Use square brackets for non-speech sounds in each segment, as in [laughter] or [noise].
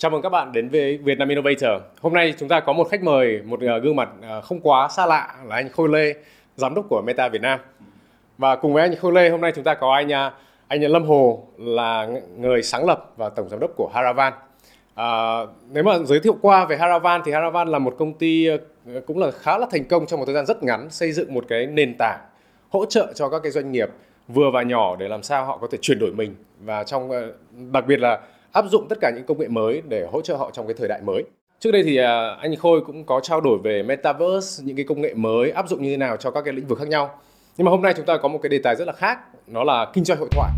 Chào mừng các bạn đến với Vietnam Innovator. Hôm nay chúng ta có một khách mời, một ờ, gương mặt ờ, không quá xa lạ là anh Khôi Lê, giám đốc của Meta Việt Nam. Và cùng với anh Khôi Lê hôm nay chúng ta có anh à, anh Lâm Hồ là người sáng lập và tổng giám đốc của Haravan. À, nếu mà giới thiệu qua về Haravan thì Haravan là một công ty ờ, cũng là khá là thành công trong một thời gian rất ngắn xây dựng một cái nền tảng hỗ trợ cho các cái doanh nghiệp vừa và nhỏ để làm sao họ có thể chuyển đổi mình và trong đặc biệt là áp dụng tất cả những công nghệ mới để hỗ trợ họ trong cái thời đại mới. Trước đây thì à, anh Khôi cũng có trao đổi về metaverse, những cái công nghệ mới áp dụng như thế nào cho các cái lĩnh vực khác nhau. Nhưng mà hôm nay chúng ta có một cái đề tài rất là khác, nó là kinh doanh hội thoại.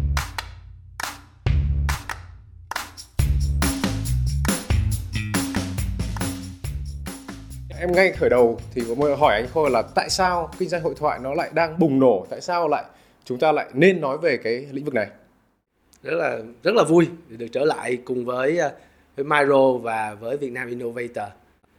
Em ngay khởi đầu thì có một hỏi anh Khôi là tại sao kinh doanh hội thoại nó lại đang bùng nổ, tại sao lại chúng ta lại nên nói về cái lĩnh vực này? Rất là rất là vui được trở lại cùng với ờ, với Myro và với Việt Nam Innovator.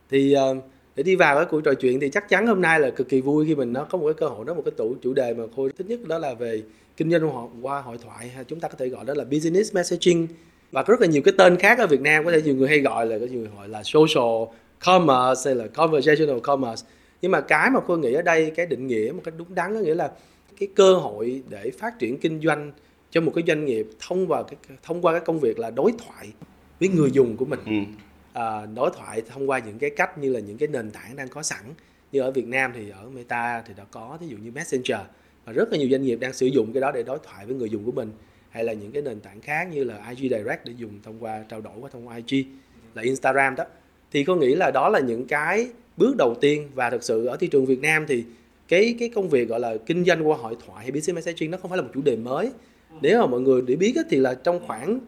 Thì ờ, để đi vào cái cuộc trò chuyện thì chắc chắn hôm nay là cực kỳ vui khi mình nó có một cái cơ hội đó một cái tủ, chủ đề mà khôi thích nhất đó là về kinh doanh qua hội thoại ha. Chúng ta có thể gọi đó là business messaging. Và rất là nhiều cái tên khác ở Việt Nam, có thể nhiều người hay gọi là, có nhiều người gọi là social commerce hay là conversational commerce. Nhưng mà cái mà khôi nghĩ ở đây, cái định nghĩa một cách đúng đắn, có nghĩa là cái cơ hội để phát triển kinh doanh cho một cái doanh nghiệp thông qua cái thông qua cái công việc là đối thoại với người dùng của mình. Ừ. à, đối thoại thông qua những cái cách như là những cái nền tảng đang có sẵn. Như ở Việt Nam thì ở Meta thì đã có ví dụ như Messenger và rất là nhiều doanh nghiệp đang sử dụng cái đó để đối thoại với người dùng của mình. Hay là những cái nền tảng khác như là IG Direct để dùng thông qua trao đổi qua thông qua IG là Instagram đó. Thì có nghĩ là đó là những cái bước đầu tiên và thực sự ở thị trường Việt Nam thì cái cái công việc gọi là kinh doanh qua hội thoại hay business messaging nó không phải là một chủ đề mới nếu mà mọi người để biết thì là trong khoảng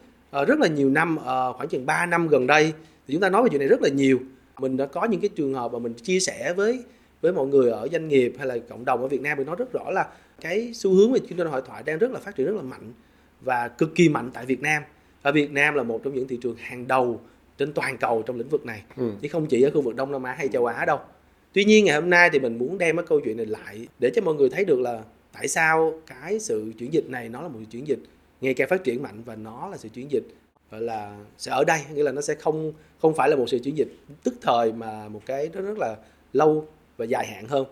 uh, rất là nhiều năm uh, khoảng chừng 3 năm gần đây thì chúng ta nói về chuyện này rất là nhiều. Mình đã có những cái trường hợp mà mình chia sẻ với với mọi người ở doanh nghiệp hay là cộng đồng ở Việt Nam thì nói rất rõ là cái xu hướng về kinh doanh hội thoại đang rất là phát triển rất là mạnh và cực kỳ mạnh tại Việt Nam. Ở Việt Nam là một trong những thị trường hàng đầu trên toàn cầu trong lĩnh vực này. Ừ. chứ không chỉ ở khu vực Đông Nam Á hay châu Á đâu. Tuy nhiên ngày hôm nay thì mình muốn đem cái câu chuyện này lại để cho mọi người thấy được là tại sao cái sự chuyển dịch này nó là một sự chuyển dịch ngày càng phát triển mạnh và nó là sự chuyển dịch gọi là sẽ ở đây nghĩa là nó sẽ không không phải là một sự chuyển dịch tức thời mà một cái nó rất là lâu và dài hạn hơn.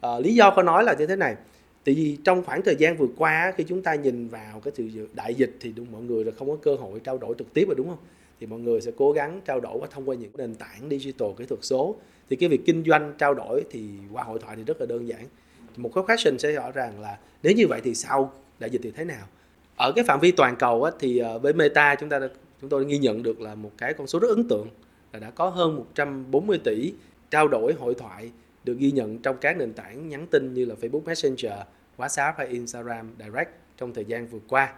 À, lý do có nói là như thế này tại vì trong khoảng thời gian vừa qua khi chúng ta nhìn vào cái sự đại dịch thì đúng mọi người là không có cơ hội trao đổi trực tiếp rồi đúng không? Thì mọi người sẽ cố gắng trao đổi qua thông qua những nền tảng digital kỹ thuật số. Thì cái việc kinh doanh trao đổi thì qua hội thoại thì rất là đơn giản một cái question sẽ rõ ràng là nếu như vậy thì sau đại dịch thì thế nào ở cái phạm vi toàn cầu á, thì ờ, với Meta chúng ta chúng tôi ghi nhận được là một cái con số rất ấn tượng là đã có hơn 140 tỷ trao đổi hội thoại được ghi nhận trong các nền tảng nhắn tin như là Facebook Messenger, WhatsApp hay Instagram Direct trong thời gian vừa qua.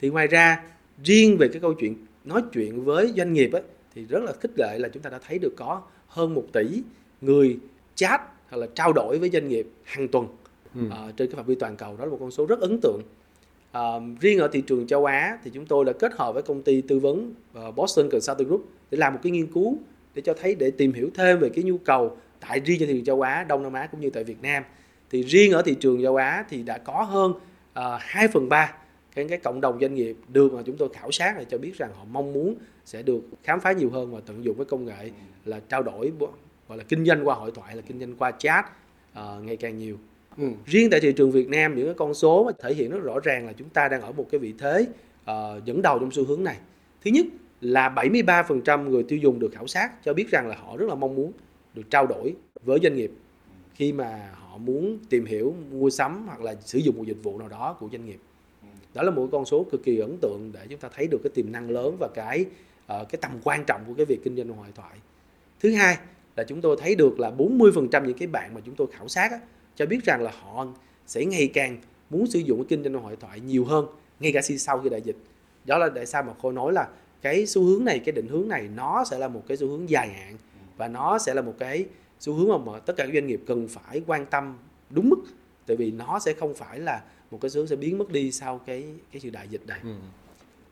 Thì ngoài ra riêng về cái câu chuyện nói chuyện với doanh nghiệp ấy, thì rất là khích lệ là chúng ta đã thấy được có hơn 1 tỷ người chat hoặc là trao đổi với doanh nghiệp hàng tuần. Ừ. uh, trên cái phạm vi toàn cầu đó là một con số rất ấn tượng. Uh, riêng ở thị trường châu Á thì chúng tôi đã kết hợp với công ty tư vấn uh, Boston Consulting Group để làm một cái nghiên cứu để cho thấy để tìm hiểu thêm về cái nhu cầu tại riêng trên thị trường châu Á, Đông Nam Á cũng như tại Việt Nam. Thì riêng ở thị trường châu Á thì đã có hơn uh, 2 phần 3 cái, cái cộng đồng doanh nghiệp được mà chúng tôi khảo sát để cho biết rằng họ mong muốn sẽ được khám phá nhiều hơn và tận dụng cái công nghệ là trao đổi gọi là kinh doanh qua hội thoại là kinh doanh qua chat uh, ngày càng nhiều. Ừ. riêng tại thị trường Việt Nam những cái con số thể hiện rất rõ ràng là chúng ta đang ở một cái vị thế uh, dẫn đầu trong xu hướng này. Thứ nhất là 73% người tiêu dùng được khảo sát cho biết rằng là họ rất là mong muốn được trao đổi với doanh nghiệp khi mà họ muốn tìm hiểu mua sắm hoặc là sử dụng một dịch vụ nào đó của doanh nghiệp. Đó là một con số cực kỳ ấn tượng để chúng ta thấy được cái tiềm năng lớn và cái uh, cái tầm quan trọng của cái việc kinh doanh hội thoại. Thứ hai là chúng tôi thấy được là 40% những cái bạn mà chúng tôi khảo sát á, cho biết rằng là họ sẽ ngày càng muốn sử dụng cái kinh doanh hội thoại nhiều hơn ngay cả sau khi đại dịch. Đó là tại sao mà khôi nói là cái xu hướng này cái định hướng này nó sẽ là một cái xu hướng dài hạn và nó sẽ là một cái xu hướng mà, tất cả các doanh nghiệp cần phải quan tâm đúng mức. Tại vì nó sẽ không phải là một cái xu hướng sẽ biến mất đi sau cái cái sự đại dịch này. Ừ.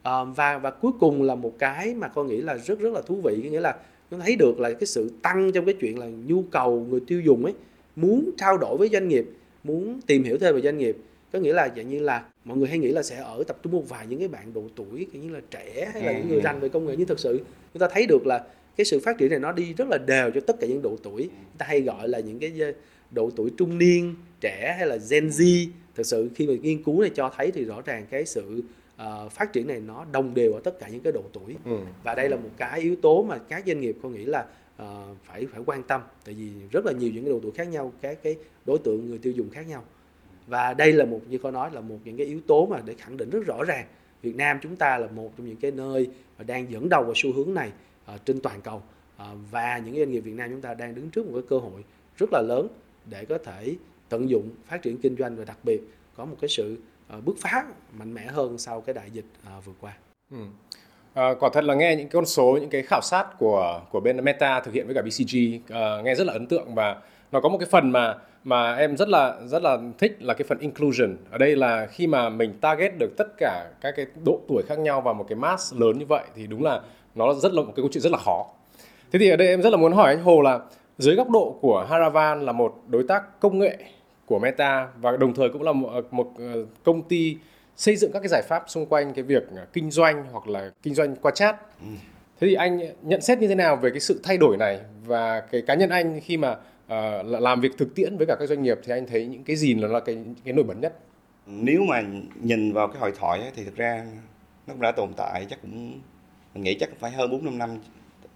à, và và cuối cùng là một cái mà tôi nghĩ là rất rất là thú vị nghĩa là nó thấy được là cái sự tăng trong cái chuyện là nhu cầu người tiêu dùng ấy muốn trao đổi với doanh nghiệp muốn tìm hiểu thêm về doanh nghiệp. Có nghĩa là dạng như là mọi người hay nghĩ là sẽ ở tập trung một vài những cái bạn độ tuổi kiểu như là trẻ hay là những người rành về công nghệ. Nhưng thực sự chúng ta thấy được là cái sự phát triển này nó đi rất là đều cho tất cả những độ tuổi. Chúng ta hay gọi là những cái độ tuổi trung niên trẻ hay là Gen Z. Thực sự khi mà nghiên cứu này cho thấy thì rõ ràng cái sự uh, phát triển này nó đồng đều ở tất cả những cái độ tuổi. Ừ. và đây là một cái yếu tố mà các doanh nghiệp tôi nghĩ là uh, phải phải quan tâm. Tại vì rất là nhiều những cái độ tuổi khác nhau các cái đối tượng người tiêu dùng khác nhau. Và đây là một như cô nói là một những cái yếu tố mà để khẳng định rất rõ ràng. Việt Nam chúng ta là một trong những cái nơi mà đang dẫn đầu vào xu hướng này uh, trên toàn cầu. Uh, và những doanh nghiệp Việt Nam chúng ta đang đứng trước một cái cơ hội rất là lớn để có thể tận dụng phát triển kinh doanh và đặc biệt có một cái sự Ờ, bước phá mạnh mẽ hơn sau cái đại dịch uh, vừa qua. Ừ. À, quả thật là nghe những con số những cái khảo sát của của bên Meta thực hiện với cả BCG uh, nghe rất là ấn tượng và nó có một cái phần mà mà em rất là rất là thích là cái phần inclusion ở đây là khi mà mình target được tất cả các cái độ tuổi khác nhau vào một cái mass lớn như vậy thì đúng là nó rất là một cái câu chuyện rất là khó thế thì ở đây em rất là muốn hỏi anh Hồ là dưới góc độ của Haravan là một đối tác công nghệ của Meta và đồng thời cũng là một, một ờ, công ty xây dựng các cái giải pháp xung quanh cái việc ờ, kinh doanh hoặc là kinh doanh qua chat. Ừ. Thế thì anh nhận xét như thế nào về cái sự thay đổi này và cái cá nhân anh khi mà uh, làm việc thực tiễn với cả các doanh nghiệp thì anh thấy những cái gì là cái cái nổi bật nhất? Nếu mà nhìn vào cái hội thoại ấy, thì thực ra nó cũng đã tồn tại chắc cũng mình nghĩ chắc phải hơn 4 5 năm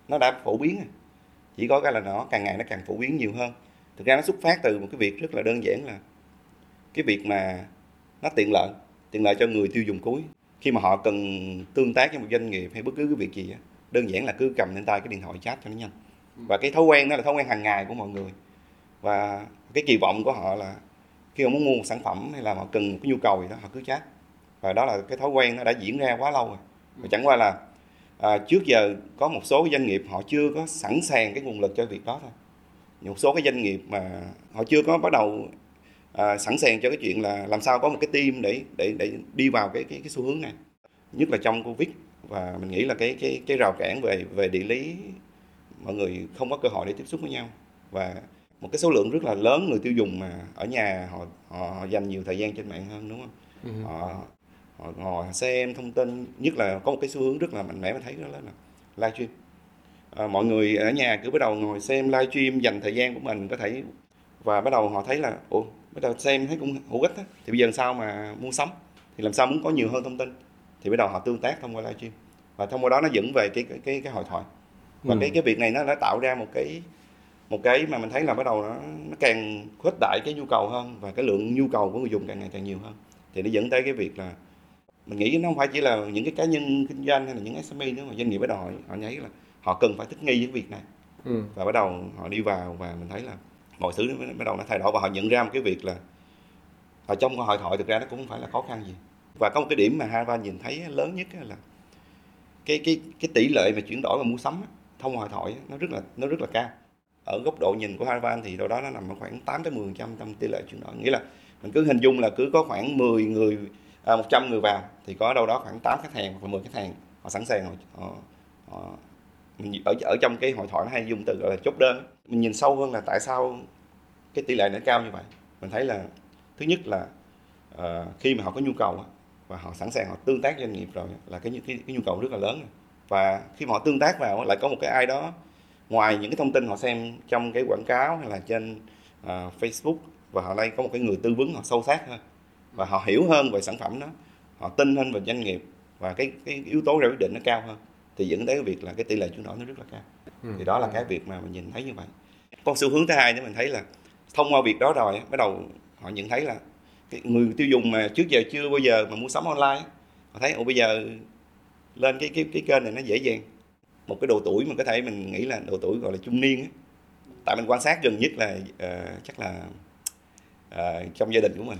nó đã phổ biến rồi chỉ có cái là nó càng ngày nó càng phổ biến nhiều hơn thực ra nó xuất phát từ một cái việc rất là đơn giản là cái việc mà nó tiện lợi tiện lợi cho người tiêu dùng cuối. Khi mà họ cần tương tác với một doanh nghiệp hay bất cứ cái việc gì á đơn giản là cứ cầm lên tay cái điện thoại chat cho nó nhanh. Và cái thói quen đó là thói quen hàng ngày của mọi người. Và cái kỳ vọng của họ là khi họ muốn mua một sản phẩm hay là họ cần một cái nhu cầu gì đó họ cứ chat. Và đó là cái thói quen nó đã diễn ra quá lâu rồi. Và chẳng qua là à, trước giờ có một số doanh nghiệp họ chưa có sẵn sàng cái nguồn lực cho việc đó thôi một số cái doanh nghiệp mà họ chưa có bắt đầu à, sẵn sàng cho cái chuyện là làm sao có một cái team để để để đi vào cái cái cái xu hướng này nhất là trong covid và mình nghĩ là cái cái cái rào cản về về địa lý mọi người không có cơ hội để tiếp xúc với nhau và một cái số lượng rất là lớn người tiêu dùng mà ở nhà họ họ, họ dành nhiều thời gian trên mạng hơn đúng không? Ừ. Họ họ ngồi xem thông tin nhất là có một cái xu hướng rất là mạnh mẽ mà thấy đó là livestream à, mọi người ở nhà cứ bắt đầu ngồi xem livestream dành thời gian của mình có thể và bắt đầu họ thấy là ủa bắt đầu xem thấy cũng hữu ích á. Thì bây giờ làm sao mà mua sắm? Thì làm sao muốn có nhiều hơn thông tin? Thì bắt đầu họ tương tác thông qua livestream. Và thông qua đó nó dẫn về cái cái cái, cái hội thoại. Và ừ. cái cái việc này nó đã tạo ra một cái một cái mà mình thấy là bắt đầu nó nó càng khuếch đại cái nhu cầu hơn và cái lượng nhu cầu của người dùng càng ngày càng nhiều hơn. Thì nó dẫn tới cái việc là mình nghĩ nó không phải chỉ là những cái cá nhân kinh doanh hay là những SME nữa mà doanh nghiệp bắt đầu họ, họ nháy là họ cần phải thích nghi với việc này. Ừ. và bắt đầu họ đi vào và mình thấy là mọi thứ nó bắt đầu nó thay đổi và họ nhận ra một cái việc là ở trong hội thoại thực ra nó cũng không phải là khó khăn gì. Và có một cái điểm mà ba nhìn thấy lớn nhất là cái cái cái tỷ lệ mà chuyển đổi và mua sắm thông hội thoại nó rất là nó rất là cao. Ở góc độ nhìn của Harvan thì đâu đó nó nằm ở khoảng 8 tới 10 trăm trong tỷ lệ chuyển đổi. Nghĩa là mình cứ hình dung là cứ có khoảng 10 người à, 100 người vào thì có đâu đó khoảng 8 khách hàng hoặc 10 khách hàng họ sẵn sàng họ, họ, họ mình ở ở trong cái hội thoại nó hay dùng từ gọi là chốt đơn. Mình nhìn sâu hơn là tại sao cái tỷ lệ nó cao như vậy. Mình thấy là thứ nhất là uh, khi mà họ có nhu cầu và họ sẵn sàng họ tương tác doanh nghiệp rồi là cái cái, cái nhu cầu rất là lớn. Và khi mà họ tương tác vào lại có một cái ai đó ngoài những cái thông tin họ xem trong cái quảng cáo hay là trên uh, Facebook và họ đây có một cái người tư vấn họ sâu sát hơn và họ hiểu hơn về sản phẩm đó họ tin hơn về doanh nghiệp và cái cái yếu tố ra quyết định nó cao hơn thì dẫn tới cái việc là cái tỷ lệ chuyển đổi nó rất là cao. Ừ. thì đó là cái việc mà mình nhìn thấy như vậy. Còn xu hướng thứ hai nữa mình thấy là thông qua việc đó rồi bắt đầu họ nhận thấy là cái người tiêu dùng mà trước giờ chưa bao giờ mà mua sắm online họ thấy ồ bây giờ lên cái cái cái kênh này nó dễ dàng. Một cái độ tuổi mà có thể mình nghĩ là độ tuổi gọi là trung niên ấy. tại mình quan sát gần nhất là uh, chắc là uh, trong gia đình của mình.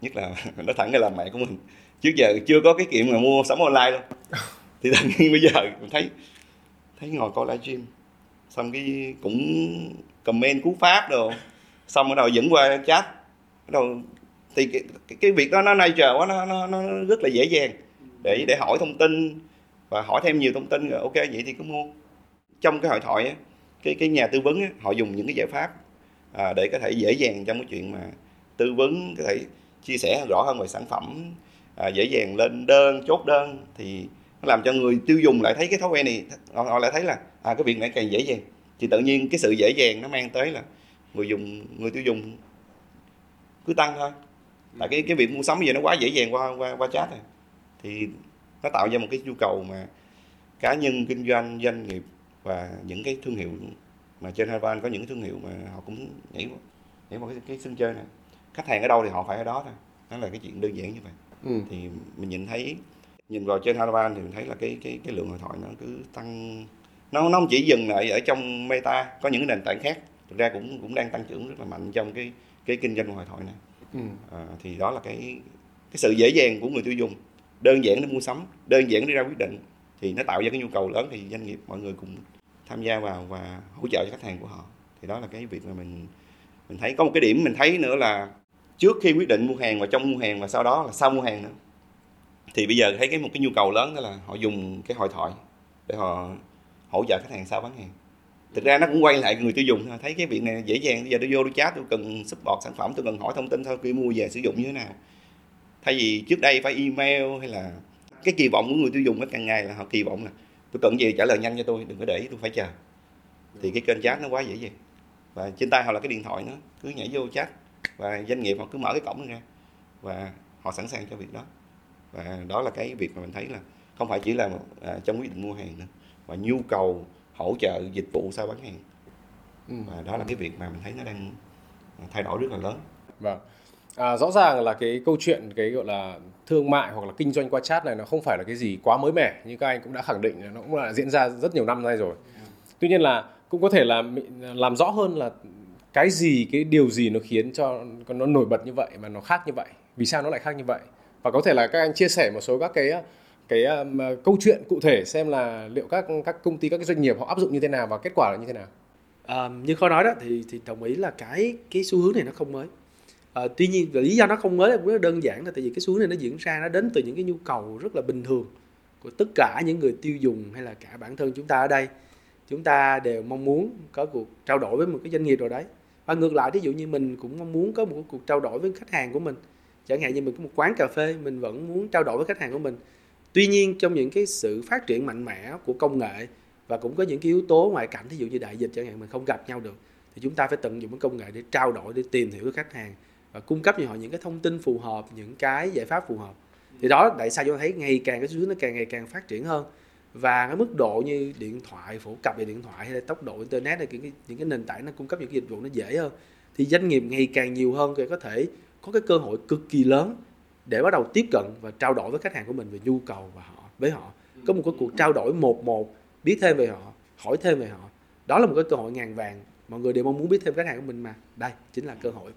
Nhất là [laughs] nó thẳng cái làm mẹ của mình. Trước giờ chưa có cái kiện mà mua sắm online luôn [laughs] thì tự nhiên bây giờ mình thấy thấy ngồi coi livestream xong cái cũng comment cú pháp rồi xong bắt đầu dẫn qua chat bắt đầu thì cái, cái, cái việc đó nó nay chờ quá nó, nó nó rất là dễ dàng. Để để hỏi thông tin và hỏi thêm nhiều thông tin rồi ok vậy thì cứ mua. Trong cái hội thoại á, cái cái nhà tư vấn á, họ dùng những cái giải pháp à, để có thể dễ dàng trong cái chuyện mà tư vấn có thể chia sẻ rõ hơn về sản phẩm à, dễ dàng lên đơn chốt đơn. Thì nó làm cho người tiêu dùng lại thấy cái thói quen này. Họ, họ lại thấy là à cái việc này càng dễ dàng. Thì tự nhiên cái sự dễ dàng nó mang tới là người dùng người tiêu dùng cứ tăng thôi. Tại cái cái việc mua sắm bây giờ nó quá dễ dàng qua qua qua chat rồi. Thì nó tạo ra một cái nhu cầu mà cá nhân kinh doanh doanh nghiệp và những cái thương hiệu mà trên Havan có những thương hiệu mà họ cũng nhảy vào, nhảy vào cái, cái sân chơi này. Khách hàng ở đâu thì họ phải ở đó thôi. Đó là cái chuyện đơn giản như vậy. Ừ. thì mình nhìn thấy nhìn vào trên Havan thì mình thấy là cái cái cái lượng hội thoại nó cứ tăng. Nó nó không chỉ dừng lại ở trong meta có những nền tảng khác. Thực ra cũng cũng đang tăng trưởng rất là mạnh trong cái cái kinh doanh hội thoại này. Ừ. à, thì đó là cái cái sự dễ dàng của người tiêu dùng. Đơn giản để mua sắm đơn giản để ra quyết định thì nó tạo ra cái nhu cầu lớn thì doanh nghiệp mọi người cùng tham gia vào và hỗ trợ cho khách hàng của họ. Thì đó là cái việc mà mình mình thấy. Có một cái điểm mình thấy nữa là trước khi quyết định mua hàng và trong mua hàng và sau đó là sau mua hàng nữa thì bây giờ thấy cái một cái nhu cầu lớn đó là họ dùng cái hội thoại để họ hỗ trợ khách hàng sau bán hàng. Thực ra nó cũng quay lại người tiêu dùng thôi, thấy cái việc này dễ dàng. Bây giờ tôi vô tôi chat, tôi cần support sản phẩm, tôi cần hỏi thông tin thôi, khi mua về sử dụng như thế nào. Thay vì trước đây phải email hay là cái kỳ vọng của người tiêu dùng nó càng ngày là họ kỳ vọng là tôi cần gì trả lời nhanh cho tôi, đừng có để tôi phải chờ. Thì cái kênh chat nó quá dễ dàng. Và trên tay họ là cái điện thoại nó cứ nhảy vô chat và doanh nghiệp họ cứ mở cái cổng ra và họ sẵn sàng cho việc đó và đó là cái việc mà mình thấy là không phải chỉ là à, trong quyết định mua hàng nữa và nhu cầu hỗ trợ dịch vụ sau bán hàng. Ừ. và đó là cái việc mà mình thấy nó đang thay đổi rất là lớn. Vâng. À, rõ ràng là cái câu chuyện cái gọi là thương mại hoặc là kinh doanh qua chat này nó không phải là cái gì quá mới mẻ như các anh cũng đã khẳng định nó cũng là diễn ra rất nhiều năm nay rồi. Tuy nhiên là cũng có thể là làm rõ hơn là cái gì cái điều gì nó khiến cho nó nổi bật như vậy mà nó khác như vậy vì sao nó lại khác như vậy và có thể là các anh chia sẻ một số các cái cái um, câu chuyện cụ thể xem là liệu các các công ty các cái doanh nghiệp họ áp dụng như thế nào và kết quả là như thế nào? À, như khó nói đó thì thì đồng ý là cái cái xu hướng này nó không mới. À, tuy nhiên lý do nó không mới là cũng rất đơn giản là tại vì cái xu hướng này nó diễn ra nó đến từ những cái nhu cầu rất là bình thường của tất cả những người tiêu dùng hay là cả bản thân chúng ta ở đây. Chúng ta đều mong muốn có cuộc trao đổi với một cái doanh nghiệp nào đấy. Và ngược lại ví dụ như mình cũng mong muốn có một cuộc trao đổi với khách hàng của mình chẳng hạn như mình có một quán cà phê mình vẫn muốn trao đổi với khách hàng của mình. Tuy nhiên trong những cái sự phát triển mạnh mẽ của công nghệ và cũng có những cái yếu tố ngoại cảnh thí dụ như đại dịch chẳng hạn mình không gặp nhau được thì chúng ta phải tận dụng cái công nghệ để trao đổi để tìm hiểu với khách hàng và cung cấp cho họ những cái thông tin phù hợp những cái giải pháp phù hợp. Thì đó tại sao chúng ta thấy ngày càng cái xu hướng nó càng ngày càng phát triển hơn. Và cái mức độ như điện thoại phổ cập về điện thoại hay là tốc độ internet hay những cái, những cái nền tảng nó cung cấp những cái dịch vụ nó dễ hơn thì doanh nghiệp ngày càng nhiều hơn có thể có cái cơ hội cực kỳ lớn để bắt đầu tiếp cận và trao đổi với khách hàng của mình về nhu cầu và họ với họ. Có một cái cuộc trao đổi một một biết thêm về họ hỏi thêm về họ. Đó là một cái cơ hội ngàn vàng. Mọi người đều mong muốn biết thêm khách hàng của mình mà. Đây chính là cơ hội.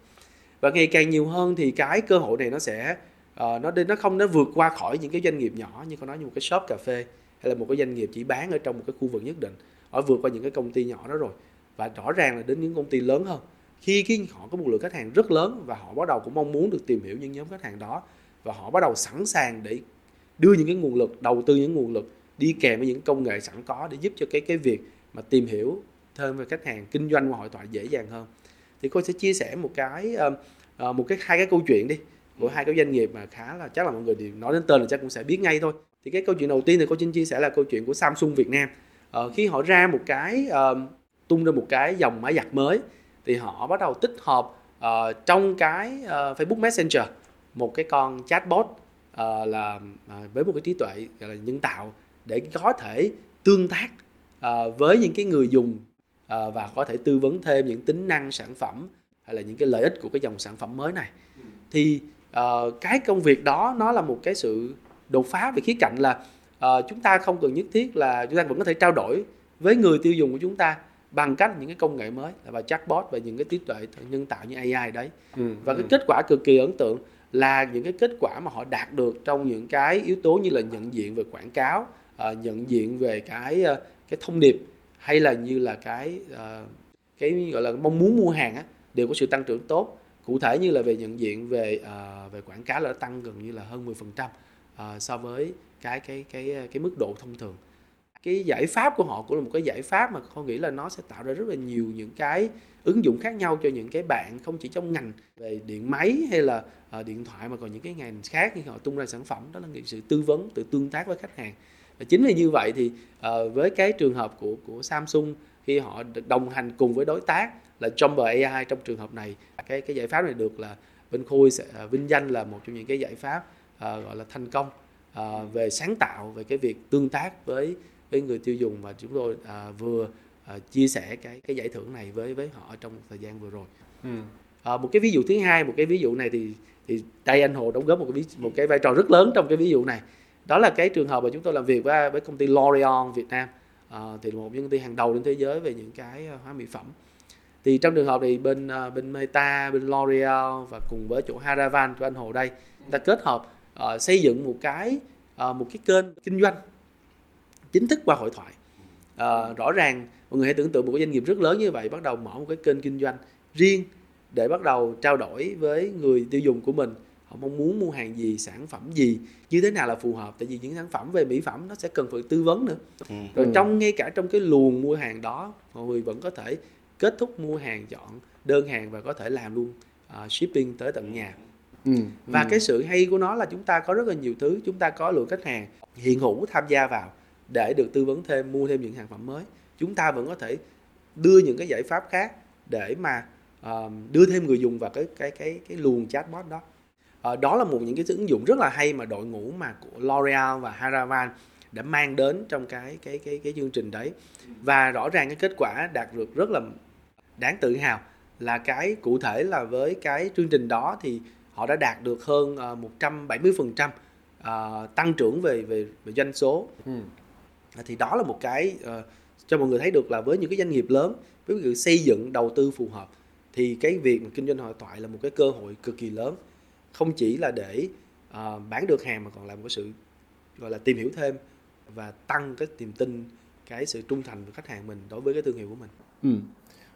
Và ngày càng nhiều hơn thì cái cơ hội này nó sẽ uh, nó nó không nó vượt qua khỏi những cái doanh nghiệp nhỏ như con nói như một cái shop cà phê hay là một cái doanh nghiệp chỉ bán ở trong một cái khu vực nhất định. Họ vượt qua những cái công ty nhỏ đó rồi. Và rõ ràng là đến những công ty lớn hơn khi cái họ có một lượng khách hàng rất lớn và họ bắt đầu cũng mong muốn được tìm hiểu những nhóm khách hàng đó và họ bắt đầu sẵn sàng để đưa những cái nguồn lực đầu tư những nguồn lực đi kèm với những công nghệ sẵn có để giúp cho cái cái việc mà tìm hiểu thêm về khách hàng kinh doanh qua hội thoại dễ dàng hơn. Thì cô sẽ chia sẻ một cái uh, một cái hai cái câu chuyện đi của hai cái doanh nghiệp mà khá là chắc là mọi người thì nói đến tên là chắc cũng sẽ biết ngay thôi. Thì cái câu chuyện đầu tiên thì cô xin chia sẻ là câu chuyện của Samsung Việt Nam. Uh, khi họ ra một cái uh, tung ra một cái dòng máy giặt mới thì họ bắt đầu tích hợp uh, trong cái uh, Facebook Messenger một cái con chatbot uh, là uh, với một cái trí tuệ gọi là nhân tạo để có thể tương tác uh, với những cái người dùng uh, và có thể tư vấn thêm những tính năng sản phẩm hay là những cái lợi ích của cái dòng sản phẩm mới này. Thì uh, cái công việc đó nó là một cái sự đột phá về khía cạnh là uh, chúng ta không cần nhất thiết là chúng ta vẫn có thể trao đổi với người tiêu dùng của chúng ta bằng cách những cái công nghệ mới và chatbot và những cái trí tuệ nhân tạo như AI đấy. Ừ, và cái ừ. kết quả cực kỳ ấn tượng là những cái kết quả mà họ đạt được trong những cái yếu tố như là nhận diện về quảng cáo uh, nhận diện về cái uh, cái thông điệp hay là như là cái uh, cái gọi là mong muốn mua hàng á đều có sự tăng trưởng tốt. Cụ thể như là về nhận diện về uh, về quảng cáo là tăng gần như là hơn 10% uh, so với cái cái cái cái mức độ thông thường cái giải pháp của họ cũng là một cái giải pháp mà con nghĩ là nó sẽ tạo ra rất là nhiều những cái ứng dụng khác nhau cho những cái bạn không chỉ trong ngành về điện máy hay là uh, điện thoại mà còn những cái ngành khác khi họ tung ra sản phẩm. Đó là sự tư vấn từ tương tác với khách hàng. Và chính vì như vậy thì uh, với cái trường hợp của của Samsung khi họ đồng hành cùng với đối tác là Jumper AI trong trường hợp này cái cái giải pháp này được là bên Khôi sẽ uh, vinh danh là một trong những cái giải pháp uh, gọi là thành công uh, về sáng tạo về cái việc tương tác với với người tiêu dùng và chúng tôi uh, vừa uh, chia sẻ cái cái giải thưởng này với với họ trong thời gian vừa rồi. Ừ. Uh, một cái ví dụ thứ hai, một cái ví dụ này thì thì đây anh Hồ đóng góp một cái một cái vai trò rất lớn trong cái ví dụ này. Đó là cái trường hợp mà chúng tôi làm việc với với công ty L'Oreal Việt Nam. Uh, thì là một công ty hàng đầu trên thế giới về những cái hóa mỹ phẩm thì trong trường hợp này bên uh, bên Meta bên L'Oreal và cùng với chỗ Haravan của anh Hồ đây ta kết hợp uh, xây dựng một cái uh, một cái kênh kinh doanh chính thức qua hội thoại uh, rõ ràng mọi người hãy tưởng tượng một cái doanh nghiệp rất lớn như vậy bắt đầu mở một cái kênh kinh doanh riêng để bắt đầu trao đổi với người tiêu dùng của mình họ mong muốn mua hàng gì sản phẩm gì như thế nào là phù hợp tại vì những sản phẩm về mỹ phẩm nó sẽ cần phải tư vấn nữa ừ. rồi ừ. trong ngay cả trong cái luồng mua hàng đó mọi người vẫn có thể kết thúc mua hàng chọn đơn hàng và có thể làm luôn uh, shipping tới tận nhà ừ. và ừ. cái sự hay của nó là chúng ta có rất là nhiều thứ chúng ta có lượng khách hàng hiện hữu tham gia vào để được tư vấn thêm mua thêm những sản phẩm mới chúng ta vẫn có thể đưa những cái giải pháp khác để mà uh, đưa thêm người dùng vào cái cái cái cái luồng chatbot đó uh, đó là một những cái ứng dụng rất là hay mà đội ngũ mà của L'Oreal và Haravan đã mang đến trong cái cái cái cái chương trình đấy và rõ ràng cái kết quả đạt được rất là đáng tự hào là cái cụ thể là với cái chương trình đó thì họ đã đạt được hơn ờ, 170% ờ, tăng trưởng về về về doanh số. Ừ. Thì đó là một cái uh, cho mọi người thấy được là với những cái doanh nghiệp lớn với việc xây dựng đầu tư phù hợp thì cái việc kinh doanh hội thoại là một cái cơ hội cực kỳ lớn không chỉ là để uh, bán được hàng mà còn là một cái sự gọi là tìm hiểu thêm và tăng cái niềm tin cái sự trung thành của khách hàng mình đối với cái thương hiệu của mình. Ừ.